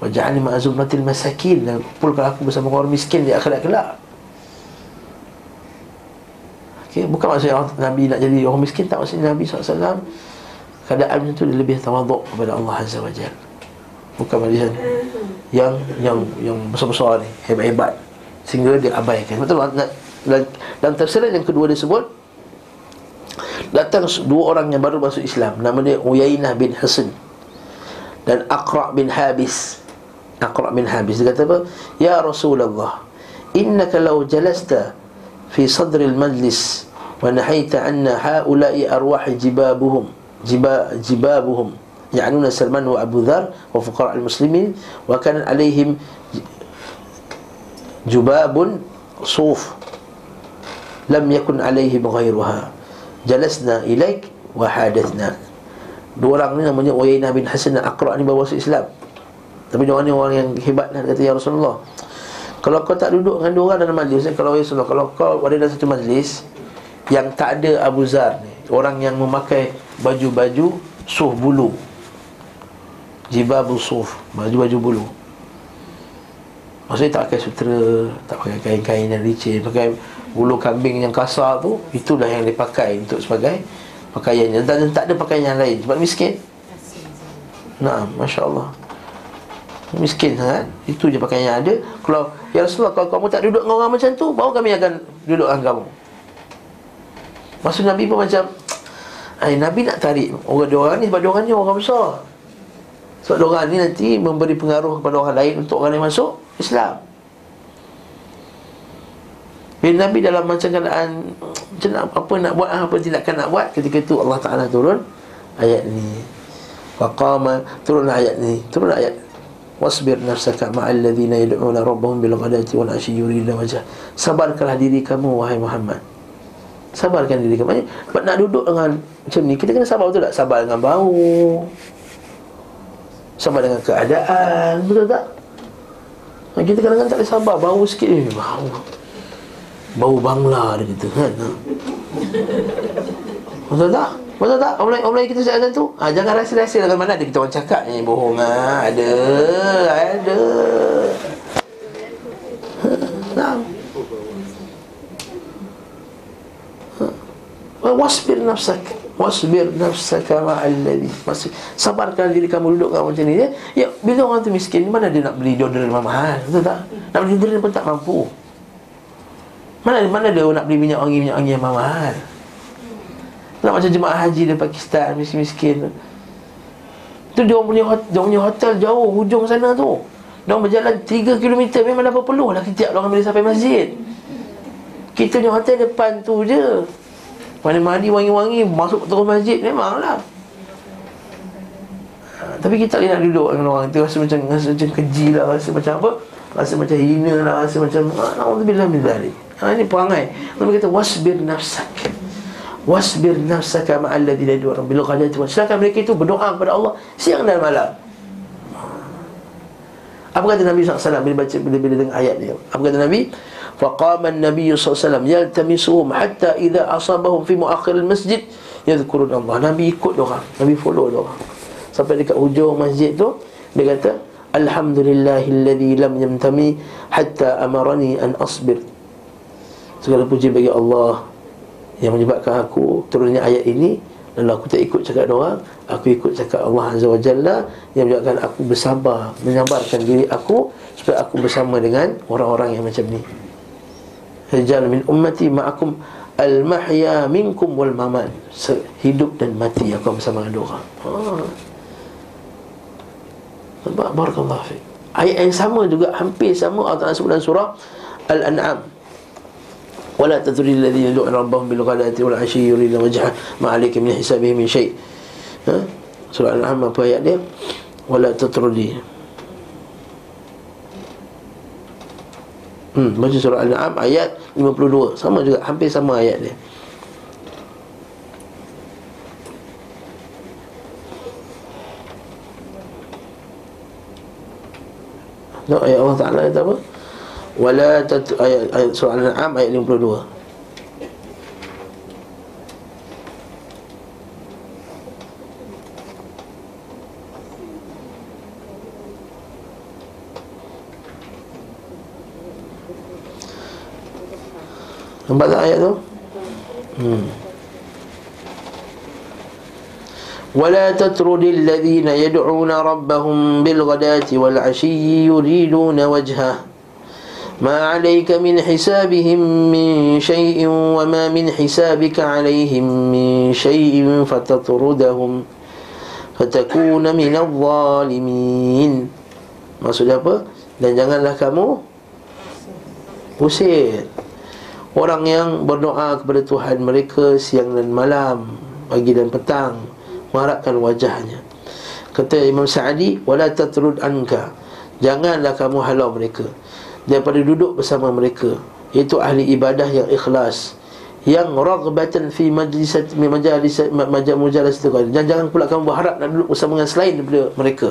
Waja'ani ma'azumratil masakin. Dan kumpulkan aku bersama orang miskin Di akhirat kelak. Okay, bukan maksudnya orang, Nabi nak jadi orang miskin Tak maksudnya Nabi SAW Keadaan macam tu dia lebih tawaduk kepada Allah Azza wa Jal. Bukan macam Yang yang yang besar-besar ni Hebat-hebat. Sehingga dia abaikan. Betul tak? dan dalam tafsiran yang kedua disebut datang dua orang yang baru masuk Islam. Nama dia Uyainah bin Hasan dan Aqra bin Habis. Aqra bin Habis. Dia kata apa? Ya Rasulullah innaka law jalasta fi sadri al-majlis wa nahaita anna haula'i arwah jibabuhum jiba jibabuhum ya'nuna Salman wa Abu Dhar wa fuqara al-muslimin wa kana alaihim jubabun suf lam yakun alaihi ghairuha jalasna ilaik wa hadathna dua orang ni namanya Uyainah bin Hasan dan Aqra ni bawa Islam. Tapi dia orang ni orang yang hebat lah kata ya Rasulullah kalau kau tak duduk dengan dua orang dalam majlis kalau ya Rasulullah kalau kau ada dalam satu majlis yang tak ada Abu Zar ni orang yang memakai baju-baju suh bulu Jibabu suf baju-baju bulu Maksudnya tak pakai sutera Tak pakai kain-kain yang licin Pakai bulu kambing yang kasar tu Itulah yang dipakai untuk sebagai Pakaiannya. Dan tak ada pakaian yang lain. Sebab miskin. Nah, Masya Allah Miskin sangat. Itu je pakaian yang ada. Kalau Ya Rasulullah Kalau kamu tak duduk dengan orang macam tu Baru kami akan duduk dengan kamu. Maksud Nabi pun macam [tsk] Ay, Nabi nak tarik Orang dua orang ni Sebab dua orang ni orang besar. Sebab dua orang ni nanti Memberi pengaruh kepada orang lain Untuk orang yang masuk Islam Bila Nabi dalam macam keadaan Macam nak, apa nak buat Apa tindakan nak buat Ketika itu Allah Ta'ala turun Ayat ni. Waqama Turun ayat ni Turun ayat. Wasbir nafsaka ma'al ladzina yad'una rabbahum bil ghadati wal ashi yuriduna wajh sabarkanlah diri kamu wahai Muhammad. Sabarkan diri kamu. Sebab nak duduk dengan macam ni kita kena sabar betul tak? Sabar dengan bau. Sabar dengan keadaan betul tak? Kita kadang-kadang tak boleh sabar bau sikit. Ni bau bau bangla dia kata kan? Betul tak? Betul tak? Orang Melayu, kita cakap macam tu? Ha, Jangan rahsia-rahsia Dengan mana ada kita orang cakap ni? Bohong ha, Ada Ada. Nah. Wasbir nafsak. Wasbir nafsaka ma'alladhi Sabarkan diri kamu duduk kamu macam ni ya? ya, bila orang tu miskin Mana dia nak beli deodorant mahal? Betul tak? Nak beli deodorant pun tak mampu Mana mana dia nak beli minyak wangi Minyak wangi yang mahal? Nak macam jemaah haji di Pakistan Miskin-miskin. Tu dia punya, dia punya hotel jauh Hujung sana tu. Dia berjalan 3 km Memang dah perlu lah Kejap orang boleh sampai masjid. Kita punya hotel depan tu je. Mana mandi wangi-wangi Masuk terus masjid Memanglah ha, Tapi kita nak duduk dengan orang Kita rasa macam Rasa macam keji lah Rasa macam apa? Rasa macam hina lah Rasa macam Alhamdulillah min ha, Ini perangai Nabi kata Wasbir nafsak Wasbir nafsaka ma'al ladhina yad'una bil ghadati wa silakan mereka itu berdoa kepada Allah siang dan malam. Apa kata Nabi SAW bila baca bila-bila dengan ayat dia? Apa kata Nabi? Faqama an-nabiy SAW yaltamisuhum hatta idza asabahum fi muakhir al-masjid yadhkurun Allah. Nabi ikut dia Nabi follow dia Sampai dekat hujung masjid tu dia kata Alhamdulillahilladzi lam yamtami hatta amarani an asbir. Segala puji bagi Allah yang menyebabkan aku turunnya ayat ini. Lalu aku tak ikut cakap orang. Aku ikut cakap Allah Azza wa Jalla Yang menyebabkan aku bersabar Menyabarkan diri aku Supaya aku bersama dengan orang-orang yang macam ni. Rijal min ummati ma'akum Al-mahya minkum wal mamat. Hidup dan mati aku bersama dengan ha. Nampak? Barakallahu fiqh Ayat yang sama juga Hampir sama Allah Ta'ala sebut dalam surah Al-An'am ولا تذر الذين يدعون ربهم بالغداة والعشي يريدون وجهه ما عليك من حسابهم من شيء. ها؟ سورة الأنعام ولا تطردي Hmm, baca surah Al-An'am ayat 52 Sama juga, hampir sama ayat dia. No, ayat Allah Ta'ala ayat apa? Wala tat ayat, ayat surah Al-An'am ayat 52. Nampak tak ayat tu? Hmm. ولا تطرد الذين يدعون ربهم بالغداة والعشي يريدون وجهه ما عليك من حسابهم من شيء وما من حسابك عليهم من شيء فتطردهم فتكون من الظالمين Maksudnya apa? Dan janganlah kamu Usir Orang yang berdoa kepada Tuhan mereka Siang dan malam Pagi dan petang Mengharapkan wajahnya Kata Imam Sa'adi Wala tatrud anka Janganlah kamu halau mereka daripada duduk bersama mereka. Iaitu ahli ibadah yang ikhlas. Yang raghbatan fi majlisat majalis majlis mujalas dan jangan pula kamu berharap nak duduk bersama dengan selain daripada mereka.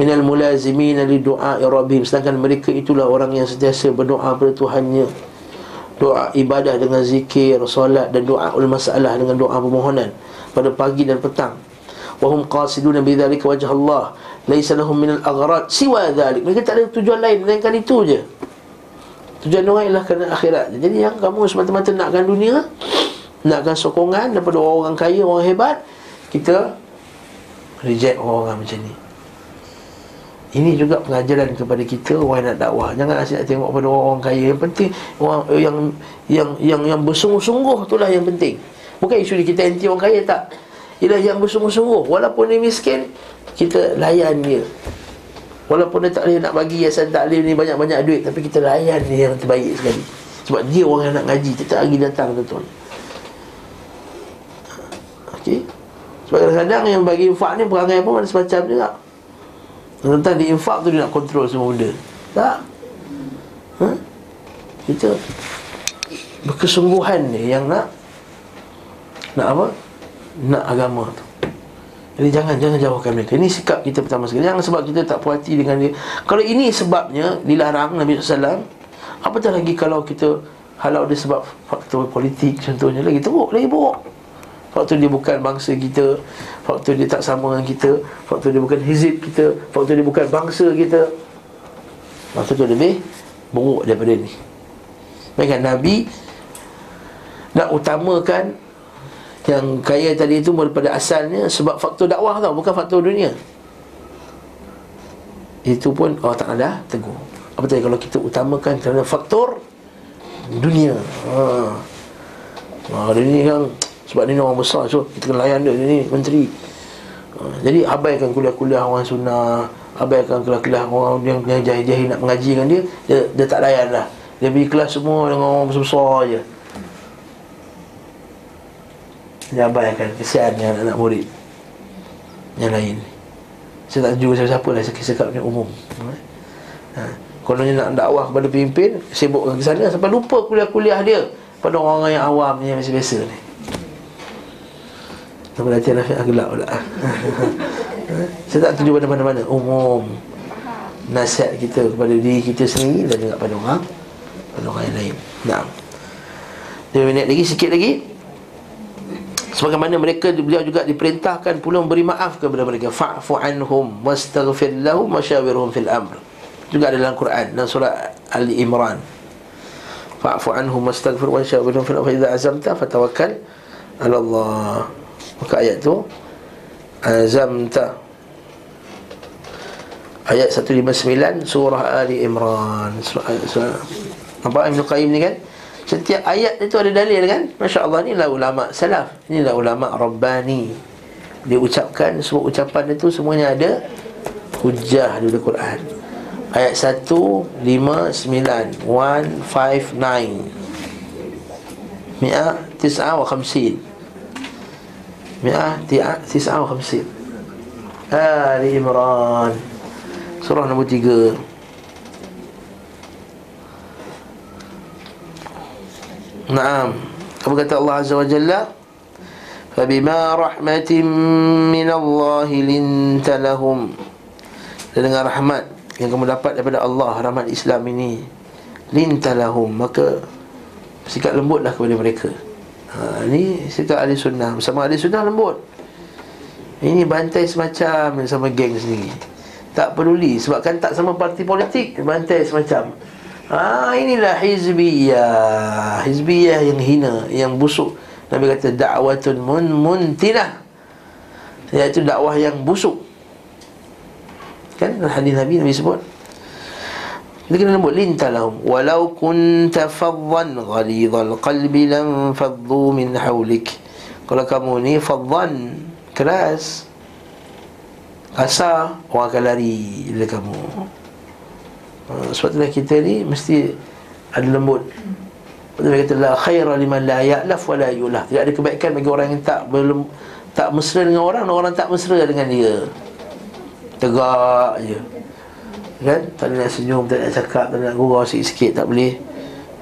Minal mulazimin li du'a rabbihim. Sedangkan mereka itulah orang yang sentiasa berdoa kepada Tuhannya. Doa ibadah dengan zikir solat dan doa ul masalah dengan doa permohonan pada pagi dan petang wahum qasiduna bidzalika wajh Allah laisa lahum min al-aghrad siwa dhalik mereka tak ada tujuan lain melainkan itu je tujuan orang ialah kerana akhirat jadi yang kamu semata-mata nakkan dunia nakkan sokongan daripada orang-orang kaya orang hebat kita reject orang-orang macam ni ini juga pengajaran kepada kita orang nak dakwah. Jangan asyik nak tengok pada orang, kaya. Yang penting orang yang yang yang yang bersungguh-sungguh itulah yang penting. Bukan isu kita anti orang kaya tak. Ialah yang bersungguh-sungguh. Walaupun dia miskin kita layan dia. Walaupun dia tak boleh nak bagi Yayasan taklim ni banyak-banyak duit Tapi kita layan dia yang terbaik sekali. Sebab dia orang yang nak ngaji. Kita lagi datang tuan-tuan. Okey. Sebab kadang-kadang yang bagi infak ni Perangai pun ada semacam juga. Tentang di infak tu dia nak kontrol semua benda. Tak? Ha? Kita Berkesungguhan ni yang nak Nak apa? Nak agama tu jadi jangan jangan jauhkan mereka. Ini sikap kita pertama sekali. Jangan sebab kita tak puas hati dengan dia. Kalau ini sebabnya dilarang Nabi SAW, apatah lagi kalau kita halau dia sebab faktor politik contohnya lagi teruk, lagi buruk. Faktor dia bukan bangsa kita, faktor dia tak sama dengan kita, faktor dia bukan hizib kita, faktor dia bukan bangsa kita. Faktor tu lebih buruk daripada ni. Mereka Nabi nak utamakan yang kaya tadi itu daripada asalnya sebab faktor dakwah tau bukan faktor dunia. Itu pun Allah Ta'ala tegur. Apa tadi? Kalau kita utamakan kerana faktor dunia. Ha. ha hari ni kan sebab ni orang besar so kita kena layan dia ni menteri. Ha, jadi abaikan kuliah-kuliah orang sunnah abaikan kuliah-kuliah orang yang, yang jahil-jahil nak mengaji dia, dia dia tak layan lah. Dia pergi kelas semua dengan orang besar-besar je dia abaikan kesian yang anak murid. Yang lain. Saya tak tunjuk siapa-siapa lah Saya kisah kat umum. Ha. Dia nak dakwah kepada pemimpin Sibuk ke sana Sampai lupa kuliah-kuliah dia Pada orang-orang yang awam Yang biasa-biasa ni. Nama latihan Afiq Agelak pula. [laughs] Ha. Saya tak tunjuk pada mana-mana. Umum. Nasihat kita kepada diri kita sendiri Dan juga pada orang Pada orang yang lain. Nah 2 minit lagi, sikit lagi Sebagaimana mereka beliau juga diperintahkan pula memberi maaf kepada mereka fa'fu anhum wastaghfir lahum masyawirhum fil amr. Juga dalam Quran dalam surah Ali Imran. Fa'fu anhum wastaghfir wa syawirhum fil amr idza azamta fatawakkal ala Allah maka ayat tu azamta ayat 159 surah Ali Imran surah, surah. nampak Ibn Qayyim ni kan setiap ayat itu ada dalil kan? Masya Allah ni lah ulama salaf. Ni lah ulama Rabbani. Dia ucapkan semua ucapan itu semuanya ada hujah di Quran. Ayat 1 5 9 1 5 9 mi'ah tis'ah wa khamsin. Mi'ah tis'ah wa khamsin. Ali Imran. Surah nombor 3 Naam. Apa kata Allah Azza wa Jalla? Fabima rahmatin min Allah linta lahum. Dengan rahmat Yang kamu dapat daripada Allah Rahmat Islam ini. Linta lahum. Maka Sikap lembutlah kepada mereka. Ha, Ini sikap ahli sunnah. Bersama ahli sunnah lembut. Ini bantai semacam Sama geng sendiri. Tak peduli. Sebab kan tak sama parti politik. Bantai semacam Ah inilah hizbiyah. Hizbiyah yang hina, yang busuk. Nabi kata da'watun mun muntinah. Iaitu dakwah yang busuk. Kan hadis Nabi Nabi sebut. Dia kena lembut lintalahum walau kunta faddan ghalidhal qalbi lam faddu min hawlik. Kalau kamu ni faddan keras kasar orang akan lari dari kamu. Ha, sebab itulah kita ni mesti ada lembut. Dia kata la khaira liman la ya'laf wa la yulah. Tidak ada kebaikan bagi orang yang tak belum tak mesra dengan orang dan orang tak mesra dengan dia. Tegak je. Kan? Tak nak senyum, tak nak cakap, tak nak gurau sikit-sikit, tak boleh.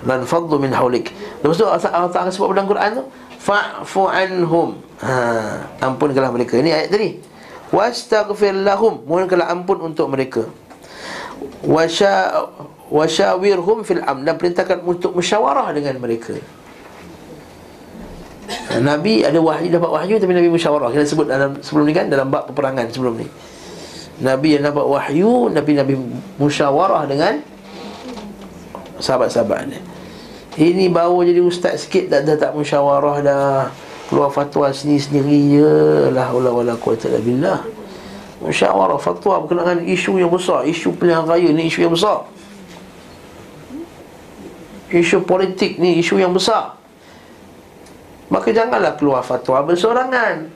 Lan fadlu min haulik. Lepas tu Allah Ta'ala sebut dalam Quran tu, fa'fu anhum. Ha, ampunkanlah mereka. Ini ayat tadi. Wastaghfir lahum. Mohonkanlah ampun untuk mereka wasya wasyawirhum fil am dan perintahkan untuk musyawarah dengan mereka. Nabi ada wahyu dapat wahyu tapi Nabi musyawarah. Kita sebut dalam sebelum ni kan dalam bab peperangan sebelum ni. Nabi yang dapat wahyu, Nabi Nabi musyawarah dengan sahabat-sahabat dia. Ini baru jadi ustaz sikit dah, dah tak musyawarah dah. Keluar fatwa sini sendiri je. La haula wala quwata illa billah musyawarah fatwa berkenaan isu yang besar isu pilihan raya ni isu yang besar. Isu politik ni isu yang besar. Maka janganlah keluar fatwa bersorangan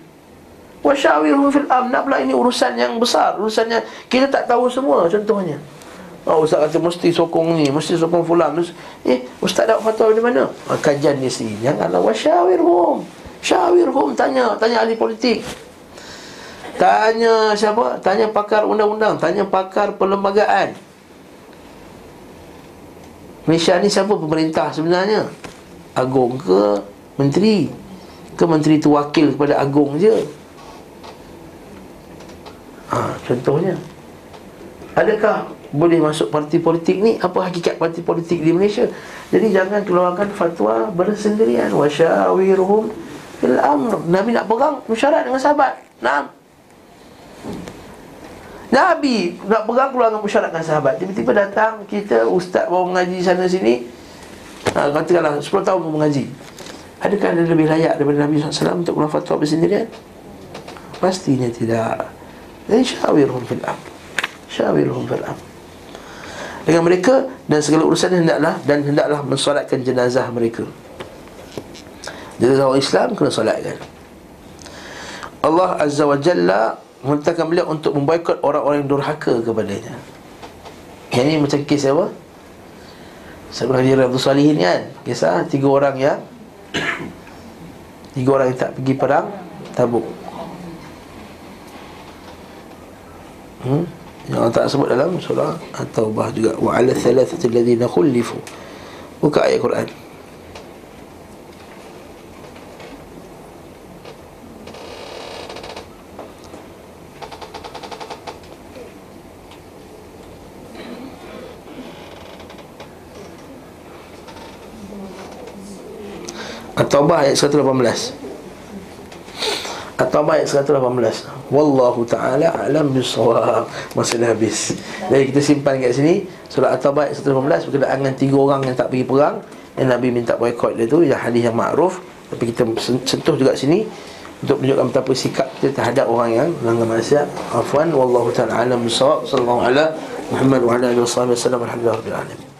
wasyawirhum fil am nak pula ini urusan yang besar urusannya kita tak tahu semua contohnya. Oh, Ustaz kata mesti sokong ni Mesti sokong fulan Eh, Ustaz dapat fatwa dari mana? Oh, kajian ni sini Janganlah wasyawirhum Syawirhum Tanya Tanya ahli politik Tanya siapa? Tanya pakar undang-undang Tanya pakar perlembagaan Malaysia ni siapa pemerintah sebenarnya? Agung ke menteri? Ke menteri tu wakil kepada agung je? Ha, contohnya Adakah boleh masuk parti politik ni? Apa hakikat parti politik di Malaysia? Jadi jangan keluarkan fatwa bersendirian Wasyawirhum fil amr Nabi nak pegang musyarat dengan sahabat Nah, Nabi nak pegang keluar dengan dengan sahabat. Tiba-tiba datang kita ustaz bawa mengaji sana sini. Ha, Katakanlah 10 tahun mengaji. Adakah ada lebih layak daripada Nabi SAW untuk keluar fatwa bersendirian? Pastinya tidak. Jadi syawirhum fil'am Syawirhum fil'am Dengan mereka dan segala urusan hendaklah Dan hendaklah mensolatkan jenazah mereka. Jenazah orang Islam kena solatkan. Allah Azza wa Jalla Memerintahkan beliau untuk memboikot orang-orang yang durhaka kepadanya. Yang ini macam kes apa? Sebelum dia Abdul Salihin kan? Kisah tiga orang yang Tiga orang yang tak pergi perang Tabuk. Hmm? Yang tak sebut dalam surah At-Taubah juga. Wa'ala thalathati alladhina Buka ayat Quran At-Taubah ayat 118 At-Taubah ayat 118 Wallahu ta'ala alam bisawab Masa dah habis Jadi kita simpan kat sini Surah At-Taubah ayat 118 Berkenaan dengan tiga orang yang tak pergi perang Yang Nabi minta boykot dia tu Yang hadis yang ma'ruf Tapi kita sen- sentuh juga sini untuk menunjukkan betapa sikap kita terhadap orang yang melanggar maksiat. Afwan wallahu taala alam bisawab. Sallallahu ala Muhammad wa ala alihi wasallam. Alhamdulillah.